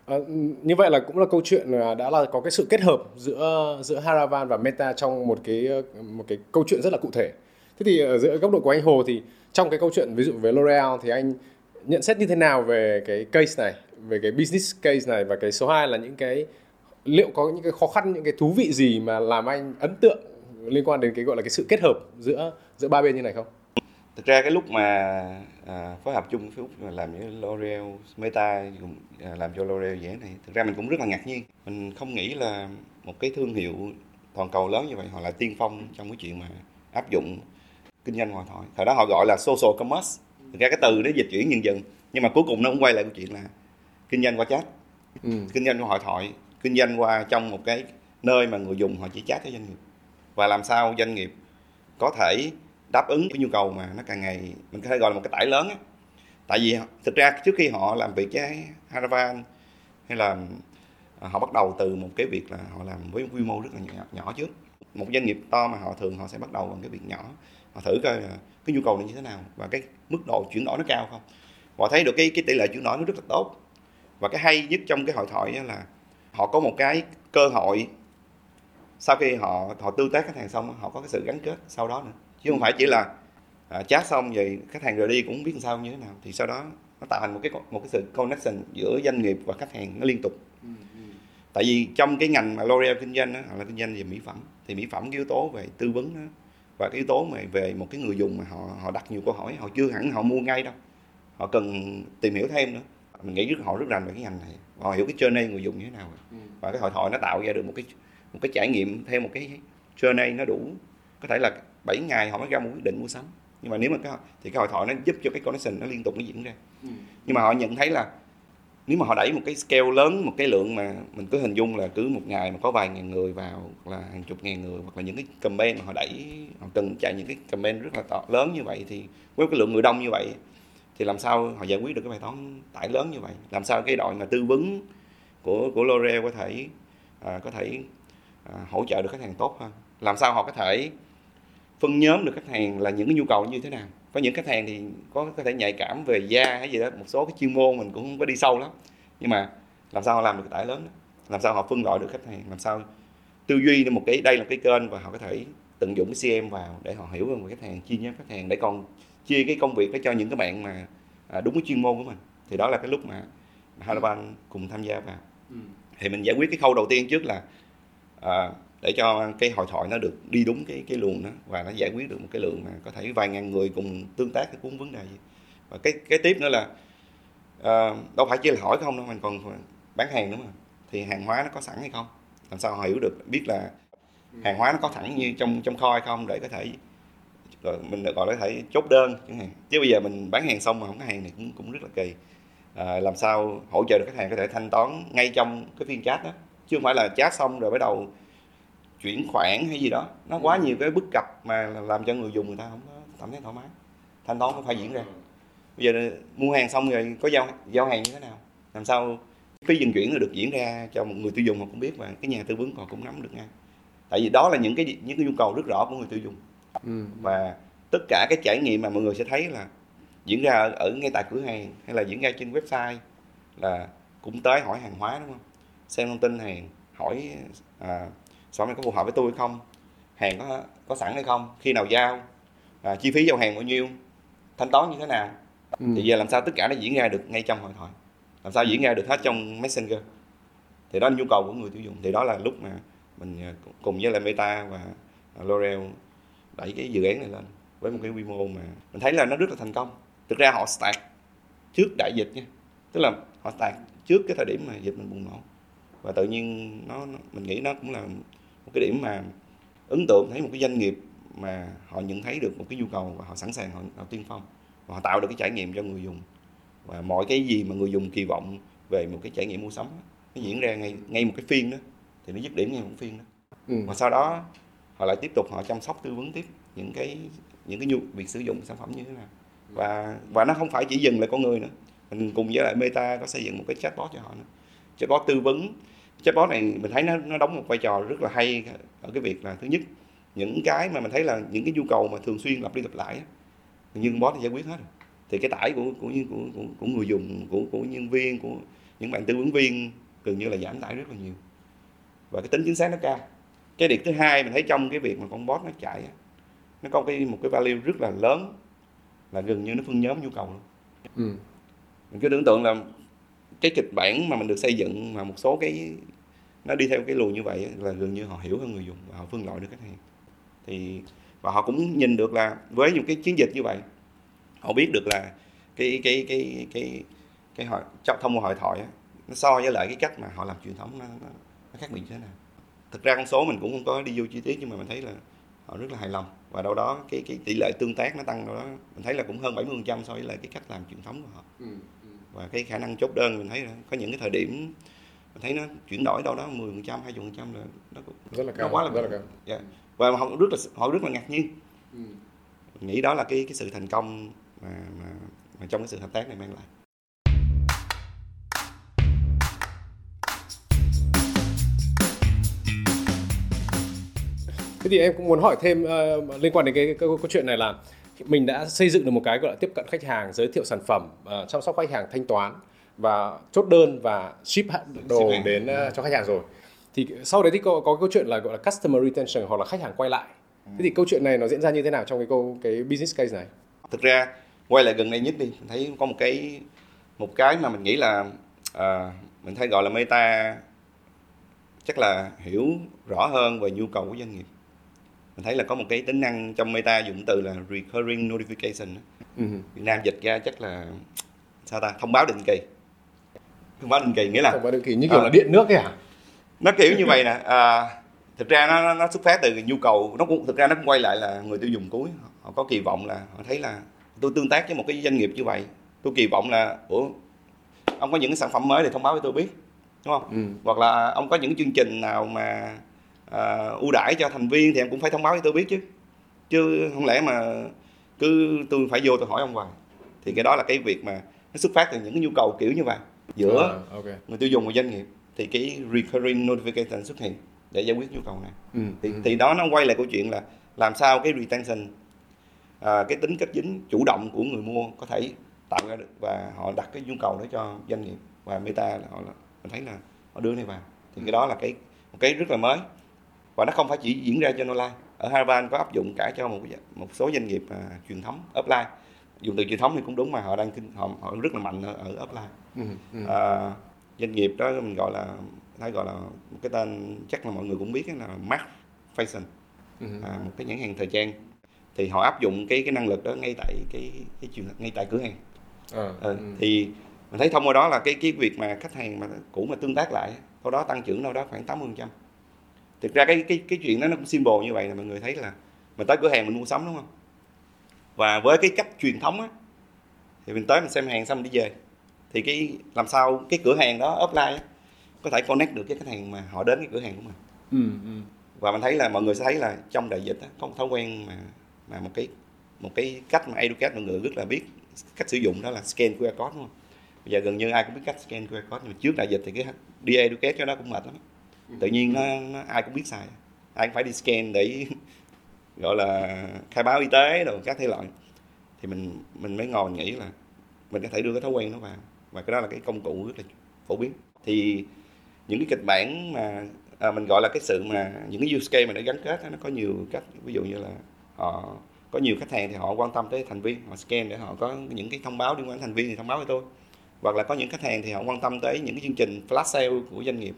À, như vậy là cũng là câu chuyện đã là có cái sự kết hợp giữa giữa Haravan và Meta trong một cái một cái câu chuyện rất là cụ thể. Thế thì ở giữa góc độ của anh Hồ thì trong cái câu chuyện ví dụ với L'Oreal thì anh nhận xét như thế nào về cái case này, về cái business case này và cái số 2 là những cái liệu có những cái khó khăn, những cái thú vị gì mà làm anh ấn tượng liên quan đến cái gọi là cái sự kết hợp giữa giữa ba bên như này không? thực ra cái lúc mà à, phối hợp chung với Phúc làm những L'Oreal Meta à, làm cho L'Oreal dễ này thực ra mình cũng rất là ngạc nhiên mình không nghĩ là một cái thương hiệu toàn cầu lớn như vậy họ là tiên phong trong cái chuyện mà áp dụng kinh doanh hội thoại. Thời đó họ gọi là social commerce. Thực ra cái từ nó dịch chuyển dần dần nhưng mà cuối cùng nó cũng quay lại câu chuyện là kinh doanh qua chat. Ừ. kinh doanh qua hội thoại kinh doanh qua trong một cái nơi mà người dùng họ chỉ chat với doanh nghiệp. Và làm sao doanh nghiệp có thể đáp ứng cái nhu cầu mà nó càng ngày mình có thể gọi là một cái tải lớn á. Tại vì thực ra trước khi họ làm việc với Haravan hay là à, họ bắt đầu từ một cái việc là họ làm với quy mô rất là nhỏ, nhỏ trước. Một doanh nghiệp to mà họ thường họ sẽ bắt đầu bằng cái việc nhỏ họ thử coi là cái nhu cầu này như thế nào và cái mức độ chuyển đổi nó cao không. Họ thấy được cái cái tỷ lệ chuyển đổi nó rất là tốt. Và cái hay nhất trong cái hội thoại là họ có một cái cơ hội sau khi họ họ tương tác khách hàng xong họ có cái sự gắn kết sau đó nữa. Chứ không phải chỉ là à, chat xong vậy khách hàng rời đi cũng biết sao như thế nào. Thì sau đó nó tạo thành một cái một cái sự connection giữa doanh nghiệp và khách hàng nó liên tục. Ừ, ừ. tại vì trong cái ngành mà L'Oreal kinh doanh đó, họ là kinh doanh về mỹ phẩm thì mỹ phẩm cái yếu tố về tư vấn đó, và cái yếu tố mà về một cái người dùng mà họ họ đặt nhiều câu hỏi họ chưa hẳn họ mua ngay đâu. Họ cần tìm hiểu thêm nữa. Mình nghĩ rất họ rất rành về cái ngành này. Họ hiểu cái journey người dùng như thế nào ừ. và cái hội thoại nó tạo ra được một cái một cái trải nghiệm theo một cái journey nó đủ. Có thể là 7 ngày họ mới ra một quyết định mua sắm. Nhưng mà nếu mà cái thì cái hội thoại nó giúp cho cái connection nó liên tục nó diễn ra. Ừ. nhưng mà họ nhận thấy là nếu mà họ đẩy một cái scale lớn một cái lượng mà mình cứ hình dung là cứ một ngày mà có vài ngàn người vào hoặc là hàng chục ngàn người hoặc là những cái campaign mà họ đẩy họ cần chạy những cái campaign rất là to, lớn như vậy thì với cái lượng người đông như vậy thì làm sao họ giải quyết được cái bài toán tải lớn như vậy? Làm sao cái đội mà tư vấn của của L'Oreal có thể à, có thể à, hỗ trợ được khách hàng tốt hơn? Làm sao họ có thể phân nhóm được khách hàng là những cái nhu cầu như thế nào. Có những khách hàng thì có có thể nhạy cảm về da hay gì đó một số cái chuyên môn mình cũng không có đi sâu lắm. Nhưng mà làm sao họ làm được tải lớn đó? làm sao họ phân loại được khách hàng? Làm sao tư duy một cái đây là cái kênh và họ có thể tận dụng cái CM vào để họ hiểu hơn về khách hàng chia nhóm khách hàng để còn chia cái công việc đó cho những cái bạn mà à, đúng cái chuyên môn của mình. Thì đó là cái lúc mà Harapan cùng tham gia vào. Ừ. thì mình giải quyết cái khâu đầu tiên trước là à, để cho cái hội thoại nó được đi đúng cái cái luồng đó và nó giải quyết được một cái lượng mà có thể vài ngàn người cùng tương tác cái cuốn vấn đề gì. Và cái cái tiếp nữa là uh, đâu phải chỉ là hỏi không đâu mình còn bán hàng nữa mà. Thì hàng hóa nó có sẵn hay không? Làm sao họ hiểu được biết là hàng hóa nó có thẳng như trong trong kho hay không để có thể rồi mình gọi là có thể chốt đơn chẳng hạn. Chứ bây giờ mình bán hàng xong mà không có hàng này cũng cũng rất là kỳ. À, làm sao hỗ trợ được khách hàng có thể thanh toán ngay trong cái phiên chat đó? Chứ không phải là chat xong rồi bắt đầu chuyển khoản hay gì đó. Nó quá nhiều cái bất cập mà làm cho người dùng người ta không có cảm thấy thoải mái. Thanh toán phải diễn ra. Bây giờ mua hàng xong rồi có giao giao hàng như thế nào? Làm sao phí vận chuyển được diễn ra cho một người tiêu dùng họ cũng biết và cái nhà tư vấn họ cũng nắm được ngay. Tại vì đó là những cái những cái nhu cầu rất rõ của người tiêu dùng. Ừ. và tất cả cái trải nghiệm mà mọi người sẽ thấy là diễn ra ở, ở ngay tại cửa hàng hay là diễn ra trên website là cũng tới hỏi hàng hóa đúng không? Xem thông tin hàng hỏi à, sản phẩm có phù hợp với tôi hay không? Hàng có có sẵn hay không? Khi nào giao? À, chi phí giao hàng bao nhiêu? Thanh toán như thế nào? Ừ. thì giờ làm sao tất cả nó diễn ra được ngay trong hội thoại? Làm sao diễn ra được hết trong messenger? Thì đó là nhu cầu của người tiêu dùng. Thì đó là lúc mà mình à, cùng với lại meta và l'oreal đẩy cái dự án này lên với một cái quy mô mà mình thấy là nó rất là thành công. Thực ra họ start trước đại dịch nha. Tức là họ start trước cái thời điểm mà dịch mình bùng nổ. Và tự nhiên nó, nó mình nghĩ nó cũng là cái điểm mà ấn tượng thấy một cái doanh nghiệp mà họ nhận thấy được một cái nhu cầu và họ sẵn sàng họ, họ tiên phong và họ tạo được cái trải nghiệm cho người dùng. Và mọi cái gì mà người dùng kỳ vọng về một cái trải nghiệm mua sắm nó diễn ra ngay ngay một cái phiên đó thì nó dứt điểm ngay một phiên đó. Ừ. và sau đó họ lại tiếp tục họ chăm sóc tư vấn tiếp những cái những cái nhu việc sử dụng sản phẩm như thế nào. Và và nó không phải chỉ dừng lại con người nữa mình cùng với lại Meta có xây dựng một cái chatbot cho họ nữa. Chatbot tư vấn chatbot này mình thấy nó nó đóng một vai trò rất là hay ở cái việc là thứ nhất những cái mà mình thấy là những cái nhu cầu mà thường xuyên lặp đi lặp lại nhưng bot thì giải quyết hết rồi. Thì cái tải của của của, của, của người dùng của của nhân viên của những bạn tư vấn viên gần như là giảm tải rất là nhiều. Và cái tính chính xác nó cao. Cái điểm thứ hai mình thấy trong cái việc mà con bot nó chạy nó có cái một cái value rất là lớn là gần như nó phân nhóm nhu cầu luôn. Ừ. mình cứ tưởng tượng là cái kịch bản mà mình được xây dựng mà một số cái nó đi theo cái luồng như vậy là gần như họ hiểu hơn người dùng và họ phân loại được khách hàng. Thì và họ cũng nhìn được là với những cái chiến dịch như vậy họ biết được là cái cái cái cái cái hội thông qua hội thoại á, nó so với lại cái cách mà họ làm truyền thống nó, nó, nó khác biệt như thế nào. Thực ra con số mình cũng không có đi vô chi tiết nhưng mà mình thấy là họ rất là hài lòng và đâu đó cái cái tỷ lệ tương tác nó tăng đâu đó mình thấy là cũng hơn 70 trăm so với lại cái cách làm truyền thống của họ. Ừ và cái khả năng chốt đơn mình thấy là có những cái thời điểm mình thấy nó chuyển đổi đâu đó 10 trăm 20 phần trăm là nó cũng rất là cao quá là rất là cao yeah. Dạ. và họ rất là họ rất là ngạc nhiên ừ. mình nghĩ đó là cái cái sự thành công mà, mà, mà trong cái sự hợp tác này mang lại Thế thì em cũng muốn hỏi thêm uh, liên quan đến cái, cái, cái câu chuyện này là mình đã xây dựng được một cái gọi là tiếp cận khách hàng, giới thiệu sản phẩm, uh, chăm sóc khách hàng, thanh toán và chốt đơn và ship đồ đến uh, cho khách hàng rồi. Thì sau đấy thì có, có câu chuyện là gọi là customer retention hoặc là khách hàng quay lại. Thế thì câu chuyện này nó diễn ra như thế nào trong cái câu cái business case này? Thực ra quay lại gần đây nhất đi, mình thấy có một cái một cái mà mình nghĩ là uh, mình thấy gọi là meta chắc là hiểu rõ hơn về nhu cầu của doanh nghiệp mình thấy là có một cái tính năng trong meta dùng từ là recurring notification uh-huh. Việt Nam dịch ra chắc là sao ta thông báo định kỳ. Thông báo định kỳ nghĩa là thông báo định kỳ như kiểu à, là điện nước ấy hả? Nó kiểu như vậy nè. À, thực ra nó, nó xuất phát từ nhu cầu nó cũng thực ra nó cũng quay lại là người tiêu dùng cuối. Họ có kỳ vọng là họ thấy là tôi tương tác với một cái doanh nghiệp như vậy tôi kỳ vọng là ủa ông có những sản phẩm mới thì thông báo với tôi biết đúng không? Ừ. hoặc là ông có những chương trình nào mà ưu đãi cho thành viên thì em cũng phải thông báo cho tôi biết chứ. Chứ không lẽ mà cứ tôi phải vô tôi hỏi ông hoài. Thì cái đó là cái việc mà nó xuất phát từ những cái nhu cầu kiểu như vậy. Giữa uh, okay. người tiêu dùng và doanh nghiệp thì cái recurring notification xuất hiện để giải quyết nhu cầu này. Ừ, thì, ừ. thì đó nó quay lại câu chuyện là làm sao cái retention à, cái tính kết dính chủ động của người mua có thể tạo ra được và họ đặt cái nhu cầu đó cho doanh nghiệp. Và meta là họ là mình thấy là họ đưa này vào. Thì cái đó là cái một cái rất là mới và nó không phải chỉ diễn ra cho online. Ở Harvard có áp dụng cả cho một một số doanh nghiệp à, truyền thống offline. Dùng từ truyền thống thì cũng đúng mà họ đang kinh họ, họ rất là mạnh ở, ở offline. Ừ, ừ. à, doanh nghiệp đó mình gọi là thấy gọi là một cái tên chắc là mọi người cũng biết là Mark Fashion Ừ. à, một cái nhãn hàng thời trang. Thì họ áp dụng cái cái năng lực đó ngay tại cái cái truyền ngay tại cửa hàng. Ừ. thì mình thấy thông qua đó là cái cái việc mà khách hàng mà cũ mà tương tác lại sau đó tăng trưởng đâu đó khoảng 80% thực ra cái cái cái chuyện đó nó cũng symbol như vậy là mọi người thấy là mình tới cửa hàng mình mua sắm đúng không và với cái cách truyền thống á thì mình tới mình xem hàng xong mình đi về thì cái làm sao cái cửa hàng đó offline á, có thể connect được với khách hàng mà họ đến cái cửa hàng của mình Ừ, ừ. và mình thấy là mọi người sẽ thấy là trong đại dịch á, có một thói quen mà mà một cái một cái cách mà educate mọi người rất là biết cách sử dụng đó là scan QR code đúng không? Bây giờ gần như ai cũng biết cách scan QR code nhưng mà trước đại dịch thì cái đi educate cho nó cũng mệt lắm. Tự nhiên nó, nó ai cũng biết xài. Ai cũng phải đi scan để [laughs] gọi là khai báo y tế rồi các thể loại. Thì mình mình mới ngồi mình nghĩ là mình có thể đưa cái thói quen đó vào và cái đó là cái công cụ rất là phổ biến. Thì những cái kịch bản mà à, mình gọi là cái sự mà những cái use case mà để gắn kết đó, nó có nhiều cách ví dụ như là họ có nhiều khách hàng thì họ quan tâm tới thành viên họ scan để họ có những cái thông báo liên quan đến thành viên thì thông báo với tôi hoặc là có những khách hàng thì họ quan tâm tới những cái chương trình flash sale của doanh nghiệp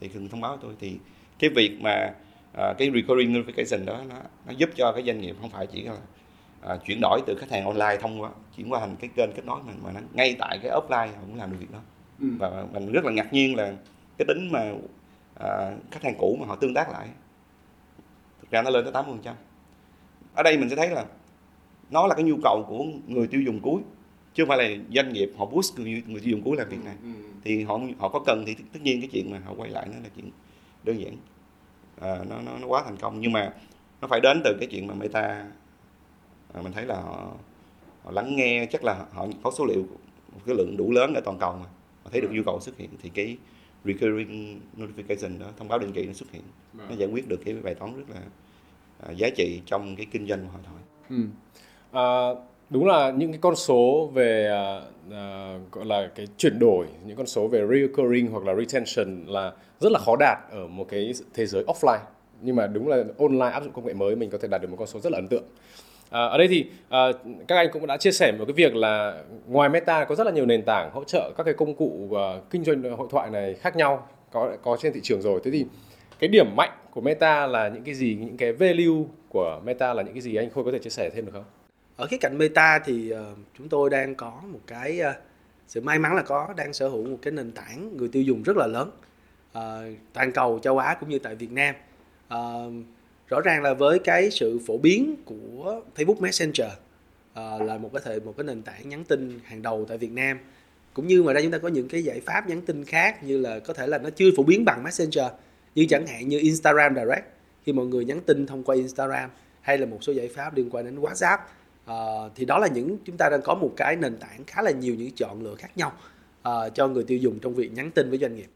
thì thường thông báo tôi thì cái việc mà à, cái recurring notification đó nó, nó giúp cho cái doanh nghiệp không phải chỉ là à, chuyển đổi từ khách hàng online thông qua chuyển qua thành cái kênh kết nối mình mà nó ngay tại cái offline họ cũng làm được việc đó. Ừ. và mình rất là ngạc nhiên là cái tính mà à, khách hàng cũ mà họ tương tác lại thực ra nó lên tới 80% ở đây mình sẽ thấy là nó là cái nhu cầu của người tiêu dùng cuối chứ không phải là doanh nghiệp họ push người, người tiêu dùng cuối làm việc này. Ừ. thì họ họ có cần thì tất nhiên cái chuyện mà họ quay lại nó là chuyện đơn giản. À, nó, nó nó quá thành công. Nhưng mà nó phải đến từ cái chuyện mà meta à, mình thấy là họ, họ lắng nghe. Chắc là họ có số liệu một cái lượng đủ lớn ở toàn cầu mà. Họ thấy được nhu cầu xuất hiện thì cái recurring notification đó thông báo định kỳ nó xuất hiện. Vâng. nó giải quyết được cái bài toán rất là à, giá trị trong cái kinh doanh của họ thôi. Ừ. À, đúng là những cái con số về à, à, gọi là cái chuyển đổi những con số về recurring hoặc là retention là rất là khó đạt ở một cái thế giới offline. Nhưng mà đúng là online áp dụng công nghệ mới mình có thể đạt được một con số rất là ấn tượng. À, ở đây thì à, các anh cũng đã chia sẻ một cái việc là ngoài Meta có rất là nhiều nền tảng hỗ trợ các cái công cụ à, kinh doanh hội thoại này khác nhau có có trên thị trường rồi. Thế thì cái điểm mạnh của Meta là những cái gì những cái value của Meta là những cái gì? Anh Khôi có thể chia sẻ thêm được không? Ở khía cạnh meta thì uh, chúng tôi đang có một cái uh, sự may mắn là có đang sở hữu một cái nền tảng người tiêu dùng rất là lớn uh, toàn cầu châu Á cũng như tại Việt Nam. Uh, rõ ràng là với cái sự phổ biến của Facebook Messenger uh, là một cái thể một cái nền tảng nhắn tin hàng đầu tại Việt Nam. Cũng như ngoài ra chúng ta có những cái giải pháp nhắn tin khác như là có thể là nó chưa phổ biến bằng Messenger như chẳng hạn như Instagram Direct. Khi mọi người nhắn tin thông qua Instagram hay là một số giải pháp liên quan đến WhatsApp uh, thì đó là những chúng ta đang có một cái nền tảng khá là nhiều những chọn lựa khác nhau uh, cho người tiêu dùng trong việc nhắn tin với doanh nghiệp.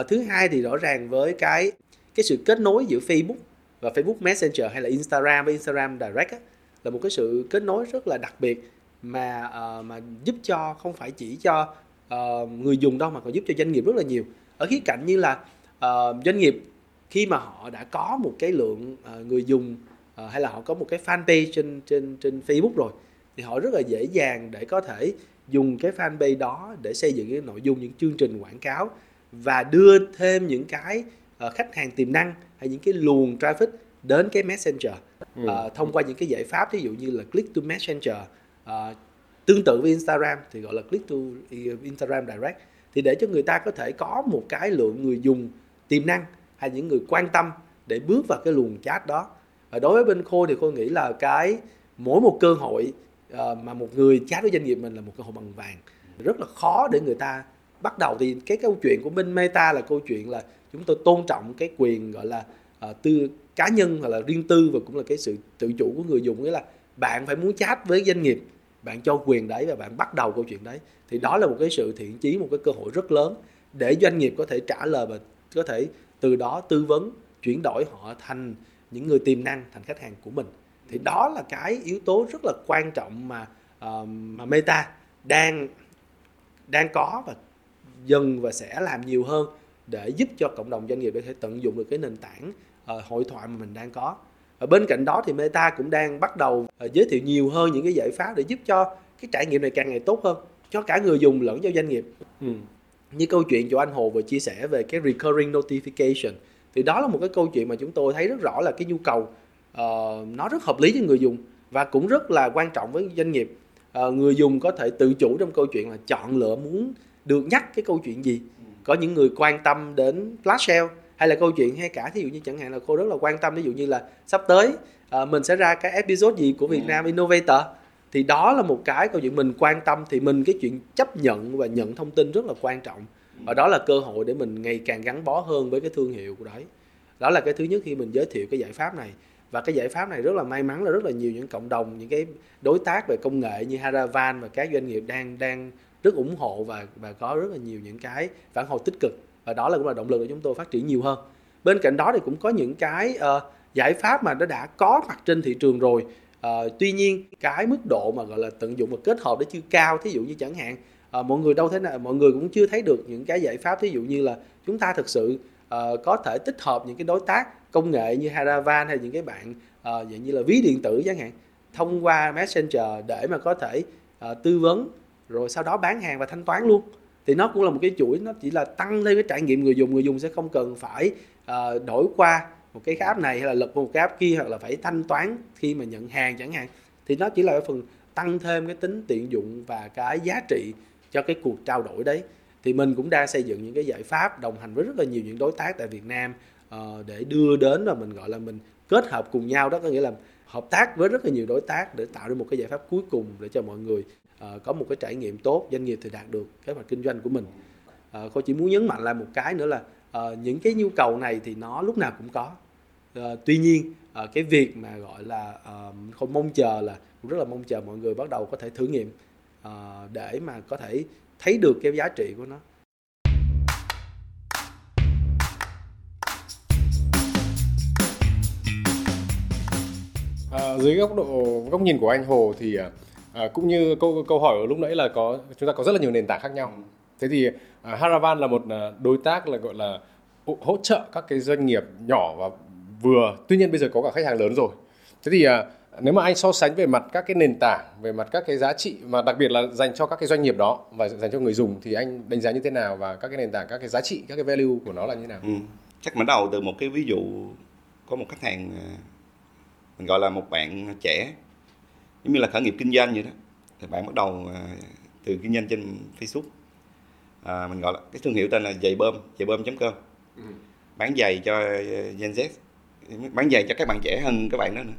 Uh, thứ hai thì rõ ràng với cái cái sự kết nối giữa Facebook và Facebook Messenger hay là Instagram với Instagram Direct á, là một cái sự kết nối rất là đặc biệt mà uh, mà giúp cho không phải chỉ cho uh, người dùng đâu mà còn giúp cho doanh nghiệp rất là nhiều. Ở khía cạnh như là uh, doanh nghiệp khi mà họ đã có một cái lượng uh, người dùng ờ, hay là họ có một cái fanpage trên trên trên Facebook rồi thì họ rất là dễ dàng để có thể dùng cái fanpage đó để xây dựng cái nội dung những chương trình quảng cáo và đưa thêm những cái ờ, khách hàng tiềm năng hay những cái luồng traffic đến cái messenger Ừ. Ờ, thông qua những cái giải pháp ví dụ như là click to messenger Ờ, tương tự với Instagram thì gọi là click to Instagram direct thì để cho người ta có thể có một cái lượng người dùng tiềm năng hay những người quan tâm để bước vào cái luồng chat đó Ờ, đối với bên Khôi thì Khôi nghĩ là cái mỗi một cơ hội ờ, mà một người chat với doanh nghiệp mình là một cơ hội bằng vàng. Rất là khó để người ta bắt đầu. Thì cái câu chuyện của bên Meta là câu chuyện là chúng tôi tôn trọng cái quyền gọi là uh, tư cá nhân hoặc là riêng tư và cũng là cái sự tự chủ của người dùng. Nghĩa là bạn phải muốn chat với doanh nghiệp bạn cho quyền đấy và bạn bắt đầu câu chuyện đấy. Thì đó là một cái sự thiện chí một cái cơ hội rất lớn để doanh nghiệp có thể trả lời và có thể từ đó tư vấn chuyển đổi họ thành những người tiềm năng thành khách hàng của mình. Thì đó là cái yếu tố rất là quan trọng mà ờ, mà Meta đang đang có và dần và sẽ làm nhiều hơn để giúp cho cộng đồng doanh nghiệp để có thể tận dụng được cái nền tảng ờ, hội thoại mà mình đang có. Và bên cạnh đó thì Meta cũng đang bắt đầu uh, giới thiệu nhiều hơn những cái giải pháp để giúp cho cái trải nghiệm này càng ngày tốt hơn cho cả người dùng lẫn cho doanh nghiệp. Ừ. như câu chuyện của anh Hồ vừa chia sẻ về cái recurring notification thì đó là một cái câu chuyện mà chúng tôi thấy rất rõ là cái nhu cầu uh, nó rất hợp lý cho người dùng và cũng rất là quan trọng với doanh nghiệp. Uh, người dùng có thể tự chủ trong câu chuyện là chọn lựa muốn được nhắc cái câu chuyện gì. Có những người quan tâm đến flash sale hay là câu chuyện hay cả thí dụ như chẳng hạn là cô rất là quan tâm ví dụ như là sắp tới uh, mình sẽ ra cái episode gì của Việt ừ. Nam Innovator thì đó là một cái câu chuyện mình quan tâm thì mình cái chuyện chấp nhận và nhận thông tin rất là quan trọng và đó là cơ hội để mình ngày càng gắn bó hơn với cái thương hiệu của đấy. Đó là cái thứ nhất khi mình giới thiệu cái giải pháp này. Và cái giải pháp này rất là may mắn là rất là nhiều những cộng đồng những cái đối tác về công nghệ như Haravan và các doanh nghiệp đang đang rất ủng hộ và và có rất là nhiều những cái phản hồi tích cực. Và đó là cũng là động lực để chúng tôi phát triển nhiều hơn. Bên cạnh đó thì cũng có những cái uh, giải pháp mà nó đã có mặt trên thị trường rồi. Uh, tuy nhiên cái mức độ mà gọi là tận dụng và kết hợp nó chưa cao thí dụ như chẳng hạn à, mọi người đâu thế nào mọi người cũng chưa thấy được những cái giải pháp thí dụ như là chúng ta thực sự uh, có thể tích hợp những cái đối tác công nghệ như Haravan hay những cái bạn uh, dạng như là ví điện tử chẳng hạn thông qua Messenger để mà có thể uh, tư vấn rồi sau đó bán hàng và thanh toán luôn. Thì nó cũng là một cái chuỗi nó chỉ là tăng lên cái trải nghiệm người dùng người dùng sẽ không cần phải uh, đổi qua một cái app này hay là lật một cái app kia hoặc là phải thanh toán khi mà nhận hàng chẳng hạn. Thì nó chỉ là cái phần tăng thêm cái tính tiện dụng và cái giá trị cho cái cuộc trao đổi đấy. Thì mình cũng đang xây dựng những cái giải pháp đồng hành với rất là nhiều những đối tác tại Việt Nam uh, để đưa đến và mình gọi là mình kết hợp cùng nhau. Đó có nghĩa là hợp tác với rất là nhiều đối tác để tạo ra một cái giải pháp cuối cùng để cho mọi người uh, có một cái trải nghiệm tốt doanh nghiệp thì đạt được kế hoạch kinh doanh của mình. Ờ, uh, cô chỉ muốn nhấn mạnh lại một cái nữa là uh, những cái nhu cầu này thì nó lúc nào cũng có. Uh, tuy nhiên uh, cái việc mà gọi là uh, không mong chờ là cũng rất là mong chờ mọi người bắt đầu có thể thử nghiệm uh, để mà có thể thấy được cái giá trị của nó À, dưới góc độ góc nhìn của anh Hồ thì à, à cũng như câu câu hỏi ở lúc nãy là có chúng ta có rất là nhiều nền tảng khác nhau. Thế thì à, Haravan là một à, đối tác là gọi là hỗ trợ các cái doanh nghiệp nhỏ và vừa. Tuy nhiên bây giờ có cả khách hàng lớn rồi. Thế thì à, nếu mà anh so sánh về mặt các cái nền tảng về mặt các cái giá trị mà đặc biệt là dành cho các cái doanh nghiệp đó và dành cho người dùng thì anh đánh giá như thế nào? Và các cái nền tảng các cái giá trị các cái value của nó là như thế nào? Ừ. chắc bắt đầu từ một cái ví dụ có một khách hàng à, mình gọi là một bạn trẻ giống như là khởi nghiệp kinh doanh vậy đó. Thì bạn bắt đầu à, từ kinh doanh trên Facebook. À, mình gọi là cái thương hiệu tên là giày bơm giày bơm com. Ừ. bán giày cho Gen Z bán giày cho các bạn trẻ hơn các bạn đó nữa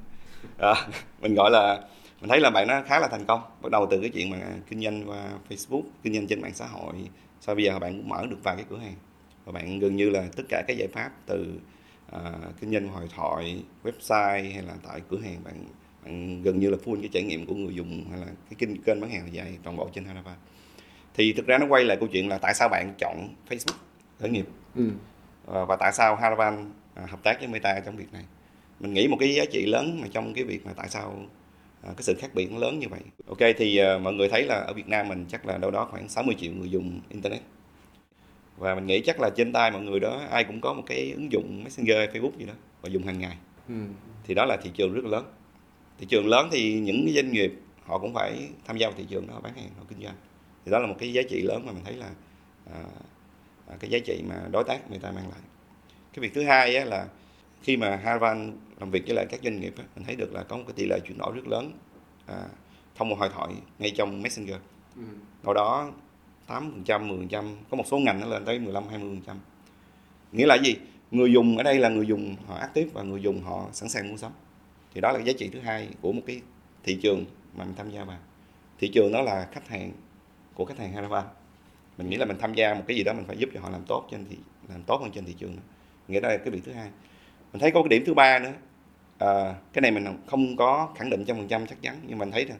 à, mình gọi là mình thấy là bạn nó khá là thành công. Bắt đầu từ cái chuyện mà kinh doanh qua Facebook kinh doanh trên mạng xã hội. Sau bây giờ bạn cũng mở được vài cái cửa hàng. Và bạn gần như là tất cả các giải pháp từ uh, kinh doanh hội thoại website hay là tại cửa hàng bạn bạn gần như là full cái trải nghiệm của người dùng hay là cái kênh kênh bán hàng dài toàn bộ trên Harava thì thực ra nó quay lại câu chuyện là tại sao bạn chọn Facebook khởi nghiệp? Ừ. và, và tại sao Haravan à, hợp tác với Meta trong việc này mình nghĩ một cái giá trị lớn mà trong cái việc mà tại sao à, cái sự khác biệt nó lớn như vậy. Ok thì à, mọi người thấy là ở Việt Nam mình chắc là đâu đó khoảng 60 triệu người dùng internet. Và mình nghĩ chắc là trên tay mọi người đó ai cũng có một cái ứng dụng messenger facebook gì đó và dùng hàng ngày. Ừ. thì đó là thị trường rất là lớn. Thị trường lớn thì những cái doanh nghiệp họ cũng phải tham gia vào thị trường đó bán hàng họ kinh doanh. Thì đó là một cái giá trị lớn mà mình thấy là à, à cái giá trị mà đối tác người ta mang lại. Cái việc thứ hai á, là khi mà Harvan làm việc với lại các doanh nghiệp mình thấy được là có một cái tỷ lệ chuyển đổi rất lớn à, thông qua hội thoại ngay trong messenger ừ. đâu đó 8%, 10%, có một số ngành nó lên tới 15, 20%. Nghĩa là gì? Người dùng ở đây là người dùng họ active và người dùng họ sẵn sàng mua sắm. Thì đó là cái giá trị thứ hai của một cái thị trường mà mình tham gia vào. Thị trường đó là khách hàng của khách hàng Harava. Mình nghĩ là mình tham gia một cái gì đó mình phải giúp cho họ làm tốt trên thị làm tốt hơn trên thị trường. Nữa. Nghĩa đó là cái việc thứ hai. Mình thấy có cái điểm thứ ba nữa. À, cái này mình không có khẳng định trăm phần trăm chắc chắn nhưng mình thấy là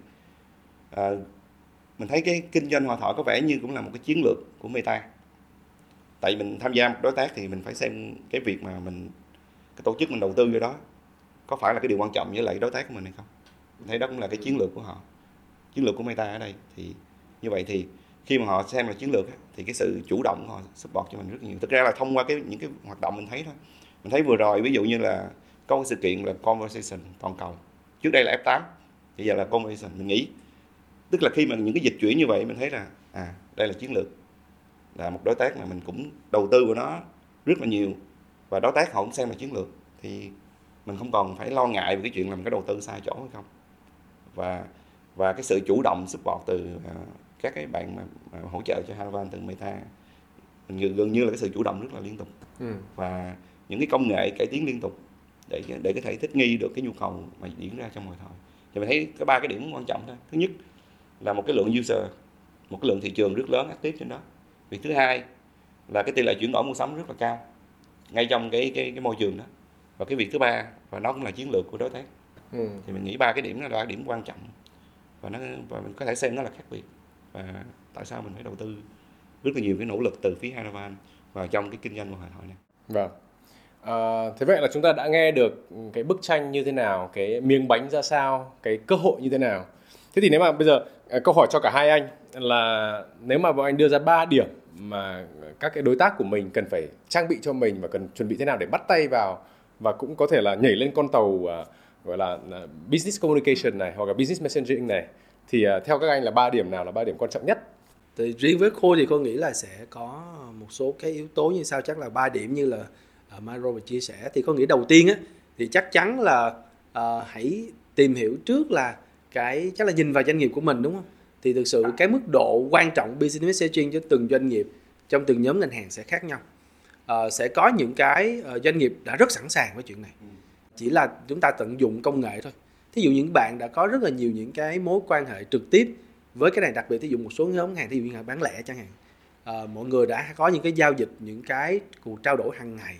à, mình thấy cái kinh doanh hòa thọ có vẻ như cũng là một cái chiến lược của Meta. Tại mình tham gia một đối tác thì mình phải xem cái việc mà mình cái tổ chức mình đầu tư vô đó có phải là cái điều quan trọng với lại đối tác của mình hay không. Mình thấy đó cũng là cái chiến lược của họ chiến lược của Meta ở đây. Thì như vậy thì khi mà họ xem là chiến lược thì cái sự chủ động của họ support cho mình rất nhiều. Thực ra là thông qua cái những cái hoạt động mình thấy thôi mình thấy vừa rồi ví dụ như là có một sự kiện là conversation toàn cầu. Trước đây là F8 bây giờ là conversation. Mình nghĩ tức là khi mà những cái dịch chuyển như vậy mình thấy là à đây là chiến lược. Là một đối tác mà mình cũng đầu tư vào nó rất là nhiều. Và đối tác họ cũng xem là chiến lược. Thì mình không còn phải lo ngại về cái chuyện làm cái đầu tư sai chỗ hay không. Và và cái sự chủ động support từ uh, các cái bạn mà, mà hỗ trợ cho Haravan từ Meta mình gần như là cái sự chủ động rất là liên tục. Ừ. và những cái công nghệ cải tiến liên tục để để có thể thích nghi được cái nhu cầu mà diễn ra trong hội thoại thì mình thấy có ba cái điểm quan trọng thôi. Thứ nhất là một cái lượng user một cái lượng thị trường rất lớn active trên đó. Việc thứ hai là cái tỷ lệ chuyển đổi mua sắm rất là cao ngay trong cái cái cái môi trường đó. Và cái việc thứ ba và nó cũng là chiến lược của đối tác. Ừ. thì mình nghĩ ba cái điểm đó là điểm quan trọng. Và nó và mình có thể xem nó là khác biệt. Và tại sao mình phải đầu tư rất là nhiều cái nỗ lực từ phía Haravan vào trong cái kinh doanh của hội thoại này. Vâng. À, thế vậy là chúng ta đã nghe được cái bức tranh như thế nào, cái miếng bánh ra sao, cái cơ hội như thế nào. Thế thì nếu mà bây giờ à, câu hỏi cho cả hai anh là nếu mà bọn anh đưa ra 3 điểm mà các cái đối tác của mình cần phải trang bị cho mình và cần chuẩn bị thế nào để bắt tay vào và cũng có thể là nhảy lên con tàu uh, gọi là uh, business communication này hoặc là business messaging này thì uh, theo các anh là ba điểm nào là ba điểm quan trọng nhất thì riêng với khôi thì cô nghĩ là sẽ có một số cái yếu tố như sau chắc là ba điểm như là uh, Myro vừa chia sẻ thì con nghĩ đầu tiên á thì chắc chắn là uh, hãy tìm hiểu trước là cái chắc là nhìn vào doanh nghiệp của mình đúng không? Thì thực sự cái mức độ quan trọng business messaging cho từng doanh nghiệp trong từng nhóm ngân hàng sẽ khác nhau. Uh, sẽ có những cái uh, doanh nghiệp đã rất sẵn sàng với chuyện này. Chỉ là chúng ta tận dụng công nghệ thôi. Thí dụ những bạn đã có rất là nhiều những cái mối quan hệ trực tiếp với cái này đặc biệt thí dụ một số nhóm hàng thí dụ như là bán lẻ chẳng hạn. À, mọi người đã có những cái giao dịch những cái cuộc trao đổi hàng ngày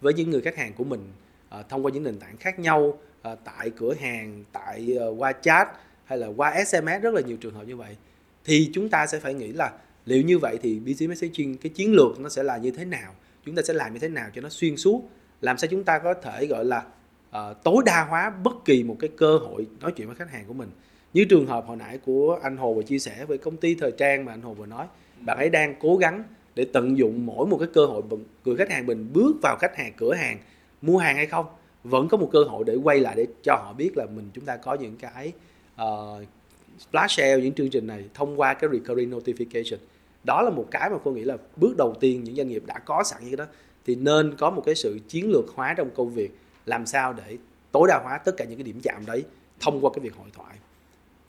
với những người khách hàng của mình à, thông qua những nền tảng khác nhau à, tại cửa hàng tại uh, qua chat hay là qua sms rất là nhiều trường hợp như vậy. Thì chúng ta sẽ phải nghĩ là liệu như vậy thì business messaging cái chiến lược nó sẽ là như thế nào? Chúng ta sẽ làm như thế nào cho nó xuyên suốt? Làm sao chúng ta có thể gọi là uh, tối đa hóa bất kỳ một cái cơ hội nói chuyện với khách hàng của mình? Như trường hợp hồi nãy của anh Hồ vừa chia sẻ với công ty thời trang mà anh Hồ vừa nói bạn ấy đang cố gắng để tận dụng mỗi một cái cơ hội người khách hàng mình bước vào khách hàng cửa hàng mua hàng hay không vẫn có một cơ hội để quay lại để cho họ biết là mình chúng ta có những cái uh, flash sale những chương trình này thông qua cái recurring notification. Đó là một cái mà cô nghĩ là bước đầu tiên những doanh nghiệp đã có sẵn như cái đó thì nên có một cái sự chiến lược hóa trong công việc làm sao để tối đa hóa tất cả những cái điểm chạm đấy thông qua cái việc hội thoại.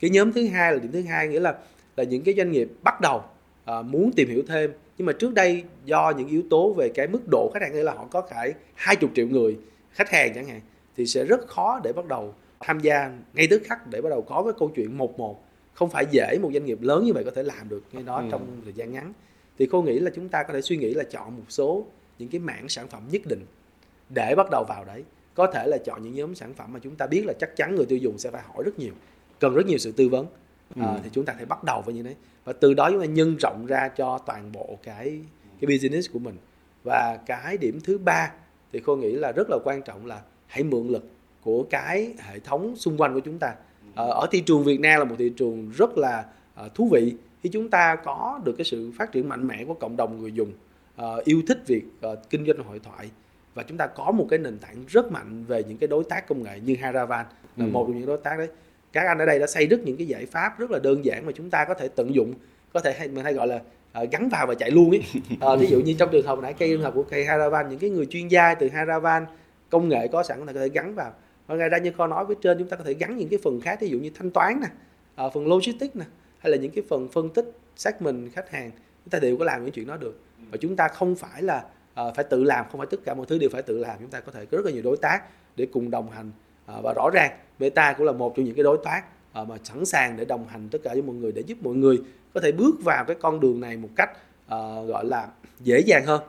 Cái nhóm thứ hai là điểm thứ hai nghĩa là là những cái doanh nghiệp bắt đầu à, muốn tìm hiểu thêm. Nhưng mà trước đây do những yếu tố về cái mức độ khách hàng nghĩa là họ có cả hai chục triệu người khách hàng chẳng hạn thì sẽ rất khó để bắt đầu tham gia ngay tức khắc để bắt đầu có cái câu chuyện một một. Không phải dễ một doanh nghiệp lớn như vậy có thể làm được ngay đó ừ. trong thời gian ngắn. Thì cô nghĩ là chúng ta có thể suy nghĩ là chọn một số những cái mảng sản phẩm nhất định để bắt đầu vào đấy. Có thể là chọn những nhóm sản phẩm mà chúng ta biết là chắc chắn người tiêu dùng sẽ phải hỏi rất nhiều cần rất nhiều sự tư vấn ừ. à, thì chúng ta phải bắt đầu với như đấy và từ đó chúng ta nhân rộng ra cho toàn bộ cái cái business của mình và cái điểm thứ ba thì cô nghĩ là rất là quan trọng là hãy mượn lực của cái hệ thống xung quanh của chúng ta à, ở thị trường Việt Nam là một thị trường rất là uh, thú vị khi chúng ta có được cái sự phát triển mạnh mẽ của cộng đồng người dùng yêu thích việc kinh doanh hội thoại và chúng ta có một cái nền tảng rất mạnh về những cái đối tác công nghệ như Haravan là ừ. một trong những đối tác đấy các anh ở đây đã xây rất những cái giải pháp rất là đơn giản mà chúng ta có thể tận dụng có thể hay mình hay gọi là uh, gắn vào và chạy luôn ấy uh, ờ, ví dụ như trong trường hợp nãy cây trường hợp của cây Haravan những cái người chuyên gia từ Haravan công nghệ có sẵn là có thể gắn vào. Và ngoài ra như kho nói với trên chúng ta có thể gắn những cái phần khác ví dụ như thanh toán nè uh, phần logistics nè hay là những cái phần phân tích xác minh khách hàng. Chúng ta đều có làm những chuyện đó được. Và chúng ta không phải là uh, phải tự làm không phải tất cả mọi thứ đều phải tự làm. Chúng ta có thể có rất là nhiều đối tác để cùng đồng hành À, và rõ ràng Meta cũng là một trong những cái đối tác à, mà sẵn sàng để đồng hành tất cả với mọi người để giúp mọi người có thể bước vào cái con đường này một cách uh, gọi là dễ dàng hơn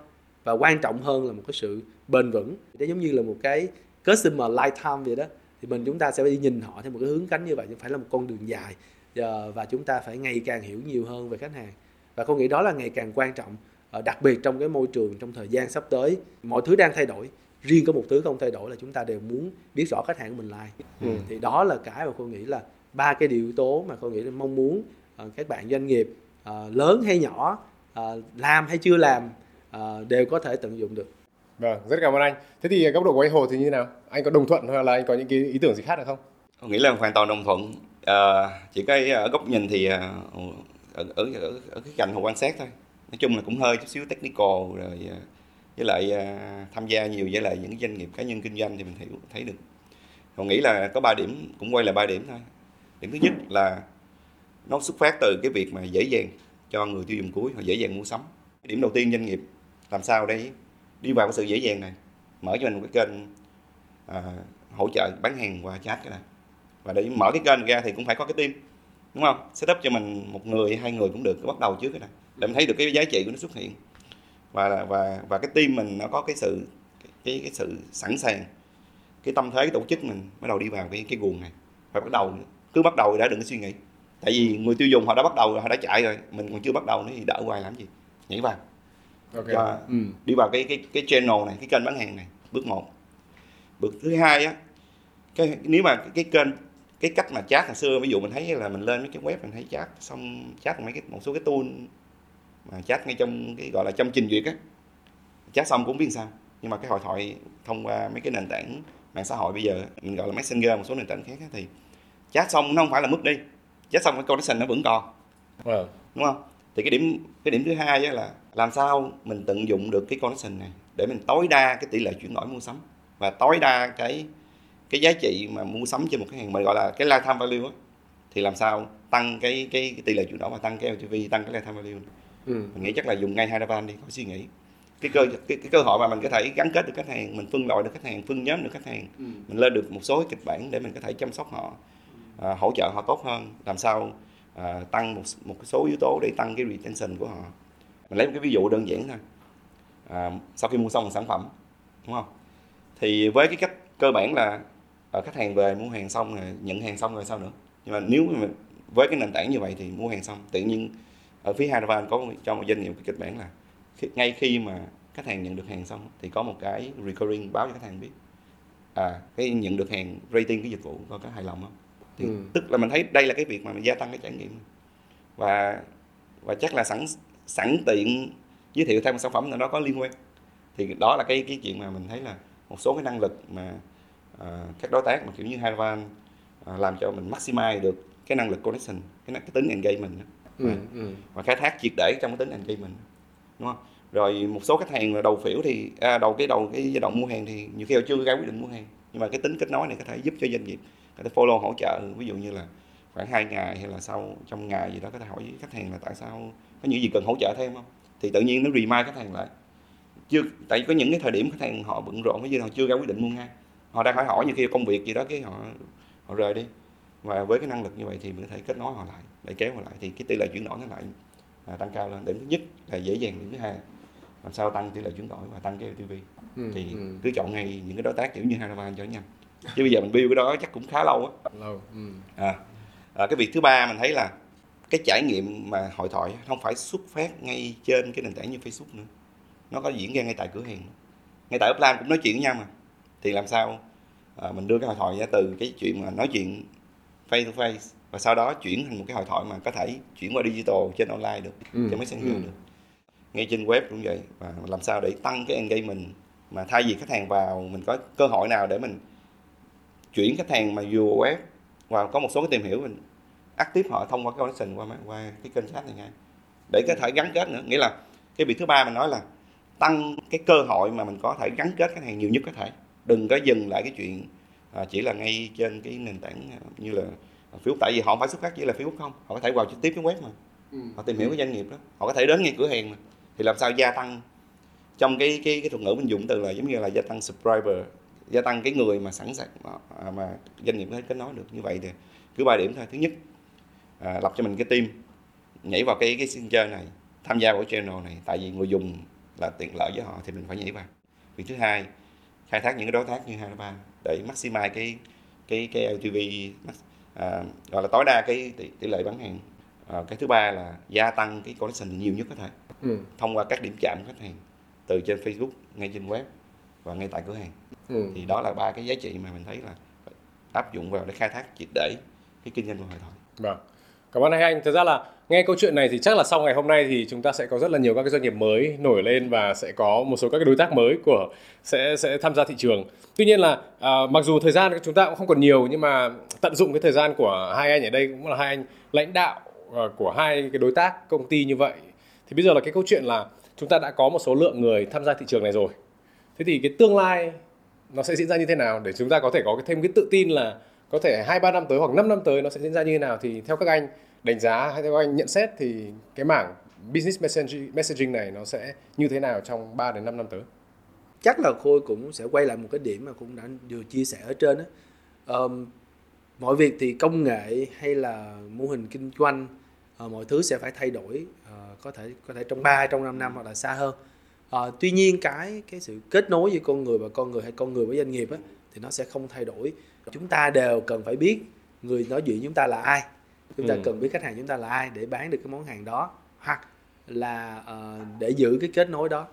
và quan trọng hơn là một cái sự bền vững. Để giống như là một cái customer lifetime vậy đó thì mình chúng ta sẽ đi nhìn họ theo một cái hướng cánh như vậy chứ phải là một con đường dài và chúng ta phải ngày càng hiểu nhiều hơn về khách hàng. Và con nghĩ đó là ngày càng quan trọng đặc biệt trong cái môi trường trong thời gian sắp tới mọi thứ đang thay đổi riêng có một thứ không thay đổi là chúng ta đều muốn biết rõ khách hàng của mình là ai ừ. thì đó là cái mà con nghĩ là ba cái điều yếu tố mà con nghĩ là mong muốn uh, các bạn doanh nghiệp uh, lớn hay nhỏ uh, làm hay chưa làm uh, đều có thể tận dụng được Vâng, rất cảm ơn anh. Thế thì góc độ của anh Hồ thì như thế nào? Anh có đồng thuận hay là anh có những cái ý tưởng gì khác được không? Tôi nghĩ là hoàn toàn đồng thuận. À, chỉ cái ở góc nhìn thì ở, ở, ở, ở cái cạnh hồ quan sát thôi. Nói chung là cũng hơi chút xíu technical rồi với lại à, tham gia nhiều với lại những doanh nghiệp cá nhân kinh doanh thì mình hiểu thấy được. còn nghĩ là có ba điểm cũng quay lại ba điểm thôi. Điểm thứ nhất là nó xuất phát từ cái việc mà dễ dàng cho người tiêu dùng cuối họ dễ dàng mua sắm. Điểm đầu tiên doanh nghiệp làm sao để đi vào cái sự dễ dàng này mở cho mình một cái kênh à, hỗ trợ bán hàng qua chat cái này và để mở cái kênh ra thì cũng phải có cái team đúng không setup cho mình một người hai người cũng được bắt đầu trước cái này để mình thấy được cái giá trị của nó xuất hiện và và và cái team mình nó có cái sự cái cái sự sẵn sàng. Cái tâm thế cái tổ chức mình bắt đầu đi vào cái cái guồng này. Phải bắt đầu cứ bắt đầu đã đừng có suy nghĩ. Tại vì người tiêu dùng họ đã bắt đầu họ đã chạy rồi. Mình còn chưa bắt đầu nữa thì đỡ hoài làm gì? Nhảy vào. Okay. cho ừ. đi vào cái cái cái channel này cái kênh bán hàng này bước một. Bước thứ hai á cái nếu mà cái kênh cái cách mà chat hồi xưa ví dụ mình thấy là mình lên mấy cái web mình thấy chat xong chat mấy cái một số cái tool mà chat ngay trong cái gọi là trong trình duyệt á. Chat xong cũng biết sao. Nhưng mà cái hội thoại thông qua mấy cái nền tảng mạng xã hội bây giờ mình gọi là messenger một số nền tảng khác á, thì chat xong nó không phải là mất đi. Chat xong cái connection nó vẫn còn. Ừ. đúng không? Thì cái điểm cái điểm thứ hai là làm sao mình tận dụng được cái connection này để mình tối đa cái tỷ lệ chuyển đổi mua sắm và tối đa cái cái giá trị mà mua sắm trên một cái hàng mình gọi là cái lifetime value á. Thì làm sao tăng cái cái, cái tỷ lệ chuyển đổi và tăng cái LTV tăng cái lifetime value ừ. mình nghĩ chắc là dùng ngay Haravan đi có suy nghĩ. Cái cơ cái, cái cơ hội mà mình có thể gắn kết được khách hàng mình phân loại được khách hàng phân nhóm được khách hàng ừ. mình lên được một số cái kịch bản để mình có thể chăm sóc họ à, hỗ trợ họ tốt hơn làm sao à, tăng một một số yếu tố để tăng cái retention của họ. Mình lấy một cái ví dụ đơn giản thôi. À, sau khi mua xong một sản phẩm đúng không? Thì với cái cách cơ bản là à, khách hàng về mua hàng xong rồi nhận hàng xong rồi sao nữa? Nhưng mà nếu mà với cái nền tảng như vậy thì mua hàng xong tự nhiên ở phía Haravan có cho một doanh nghiệp cái kịch bản là ngay khi mà khách hàng nhận được hàng xong thì có một cái recurring báo cho khách hàng biết à cái nhận được hàng rating cái dịch vụ coi có hài lòng không thì ừ. tức là mình thấy đây là cái việc mà mình gia tăng cái trải nghiệm và và chắc là sẵn sẵn tiện giới thiệu thêm một sản phẩm nào đó có liên quan thì đó là cái cái chuyện mà mình thấy là một số cái năng lực mà uh, các đối tác mà kiểu như Haivan uh, làm cho mình maximize được cái năng lực connection cái, cái tính engagement đó. Ừ, ừ. và khai thác triệt để trong cái tính engagement đúng không? Rồi một số khách hàng là đầu phiểu thì à, đầu cái đầu cái giai đoạn mua hàng thì nhiều khi họ chưa ra quyết định mua hàng. Nhưng mà cái tính kết nối này có thể giúp cho doanh nghiệp có thể follow hỗ trợ. Ví dụ như là khoảng hai ngày hay là sau trong ngày gì đó có thể hỏi khách hàng là tại sao có những gì cần hỗ trợ thêm không? Thì tự nhiên nó remind khách hàng lại. Chưa tại vì có những cái thời điểm khách hàng họ bận rộn cái gì họ chưa ra quyết định mua ngay. Họ đang hỏi hỏi như khi công việc gì đó cái họ họ rời đi. Và với cái năng lực như vậy thì mình có thể kết nối họ lại để kéo lại thì cái tỷ lệ chuyển đổi nó lại là tăng cao lên. Điểm thứ nhất là dễ dàng điểm thứ hai làm sao tăng tỷ lệ chuyển đổi và tăng cái LTV ừ, thì ừ. cứ chọn ngay những cái đối tác kiểu như Haravan cho nhanh. Chứ bây giờ mình build cái đó chắc cũng khá lâu á. Lâu ừ. à, à, cái việc thứ ba mình thấy là cái trải nghiệm mà hội thoại không phải xuất phát ngay trên cái nền tảng như Facebook nữa. Nó có diễn ra ngay tại cửa hàng ngay tại offline cũng nói chuyện với nhau mà. Thì làm sao à, mình đưa cái hội thoại ra từ cái chuyện mà nói chuyện face to face và sau đó chuyển thành một cái hội thoại mà có thể chuyển qua digital trên online được ừ. trên messenger ừ. được ngay trên web cũng vậy và làm sao để tăng cái engagement mà thay vì khách hàng vào mình có cơ hội nào để mình chuyển khách hàng mà vừa web và có một số cái tìm hiểu mình active họ thông qua cái connection qua qua cái kênh chat này ngay để có thể gắn kết nữa nghĩa là cái việc thứ ba mình nói là tăng cái cơ hội mà mình có thể gắn kết khách hàng nhiều nhất có thể đừng có dừng lại cái chuyện à, chỉ là ngay trên cái nền tảng à, như là Facebook tại vì họ không phải xuất phát chỉ là Facebook không họ có thể vào trực tiếp cái web mà. Ừ. họ tìm hiểu cái doanh nghiệp đó họ có thể đến ngay cửa hàng mà. Thì làm sao gia tăng trong cái cái cái thuật ngữ mình dùng từ là giống như là gia tăng subscriber gia tăng cái người mà sẵn sàng mà, à, mà doanh nghiệp có thể kết nối được. Như vậy thì cứ ba điểm thôi. Thứ nhất à, lập cho mình cái team nhảy vào cái cái sân chơi này tham gia vào channel này. Tại vì người dùng là tiện lợi với họ thì mình phải nhảy vào. Việc thứ hai khai thác những cái đối tác như Harapan để maximize cái cái cái LTV à, gọi là tối đa cái tỷ, tỷ lệ bán hàng à, cái thứ ba là gia tăng cái connection nhiều nhất có thể ừ. thông qua các điểm chạm khách hàng từ trên Facebook ngay trên web và ngay tại cửa hàng ừ. thì đó là ba cái giá trị mà mình thấy là áp dụng vào để khai thác triệt để cái kinh doanh của hội thoại vâng cảm ơn hai anh. Thực ra là nghe câu chuyện này thì chắc là sau ngày hôm nay thì chúng ta sẽ có rất là nhiều các cái doanh nghiệp mới nổi lên và sẽ có một số các cái đối tác mới của sẽ sẽ tham gia thị trường. Tuy nhiên là à, mặc dù thời gian chúng ta cũng không còn nhiều nhưng mà tận dụng cái thời gian của hai anh ở đây cũng là hai anh lãnh đạo à, của hai cái đối tác công ty như vậy. Thì bây giờ là cái câu chuyện là chúng ta đã có một số lượng người tham gia thị trường này rồi. Thế thì cái tương lai nó sẽ diễn ra như thế nào để chúng ta có thể có cái thêm cái tự tin là có thể hai ba năm tới hoặc 5 năm tới nó sẽ diễn ra như thế nào thì theo các anh đánh giá hay theo anh nhận xét thì cái mảng business messaging, messaging này nó sẽ như thế nào trong 3 đến 5 năm tới? Chắc là Khôi cũng sẽ quay lại một cái điểm mà cũng đã vừa chia sẻ ở trên đó. Um, mọi việc thì công nghệ hay là mô hình kinh doanh uh, mọi thứ sẽ phải thay đổi uh, có thể có thể trong 3 trong 5 năm hoặc là xa hơn. Uh, tuy nhiên cái cái sự kết nối giữa con người và con người hay con người với doanh nghiệp á, thì nó sẽ không thay đổi chúng ta đều cần phải biết người nói chuyện chúng ta là ai chúng ta ừ. cần biết khách hàng chúng ta là ai để bán được cái món hàng đó hoặc là uh, để giữ cái kết nối đó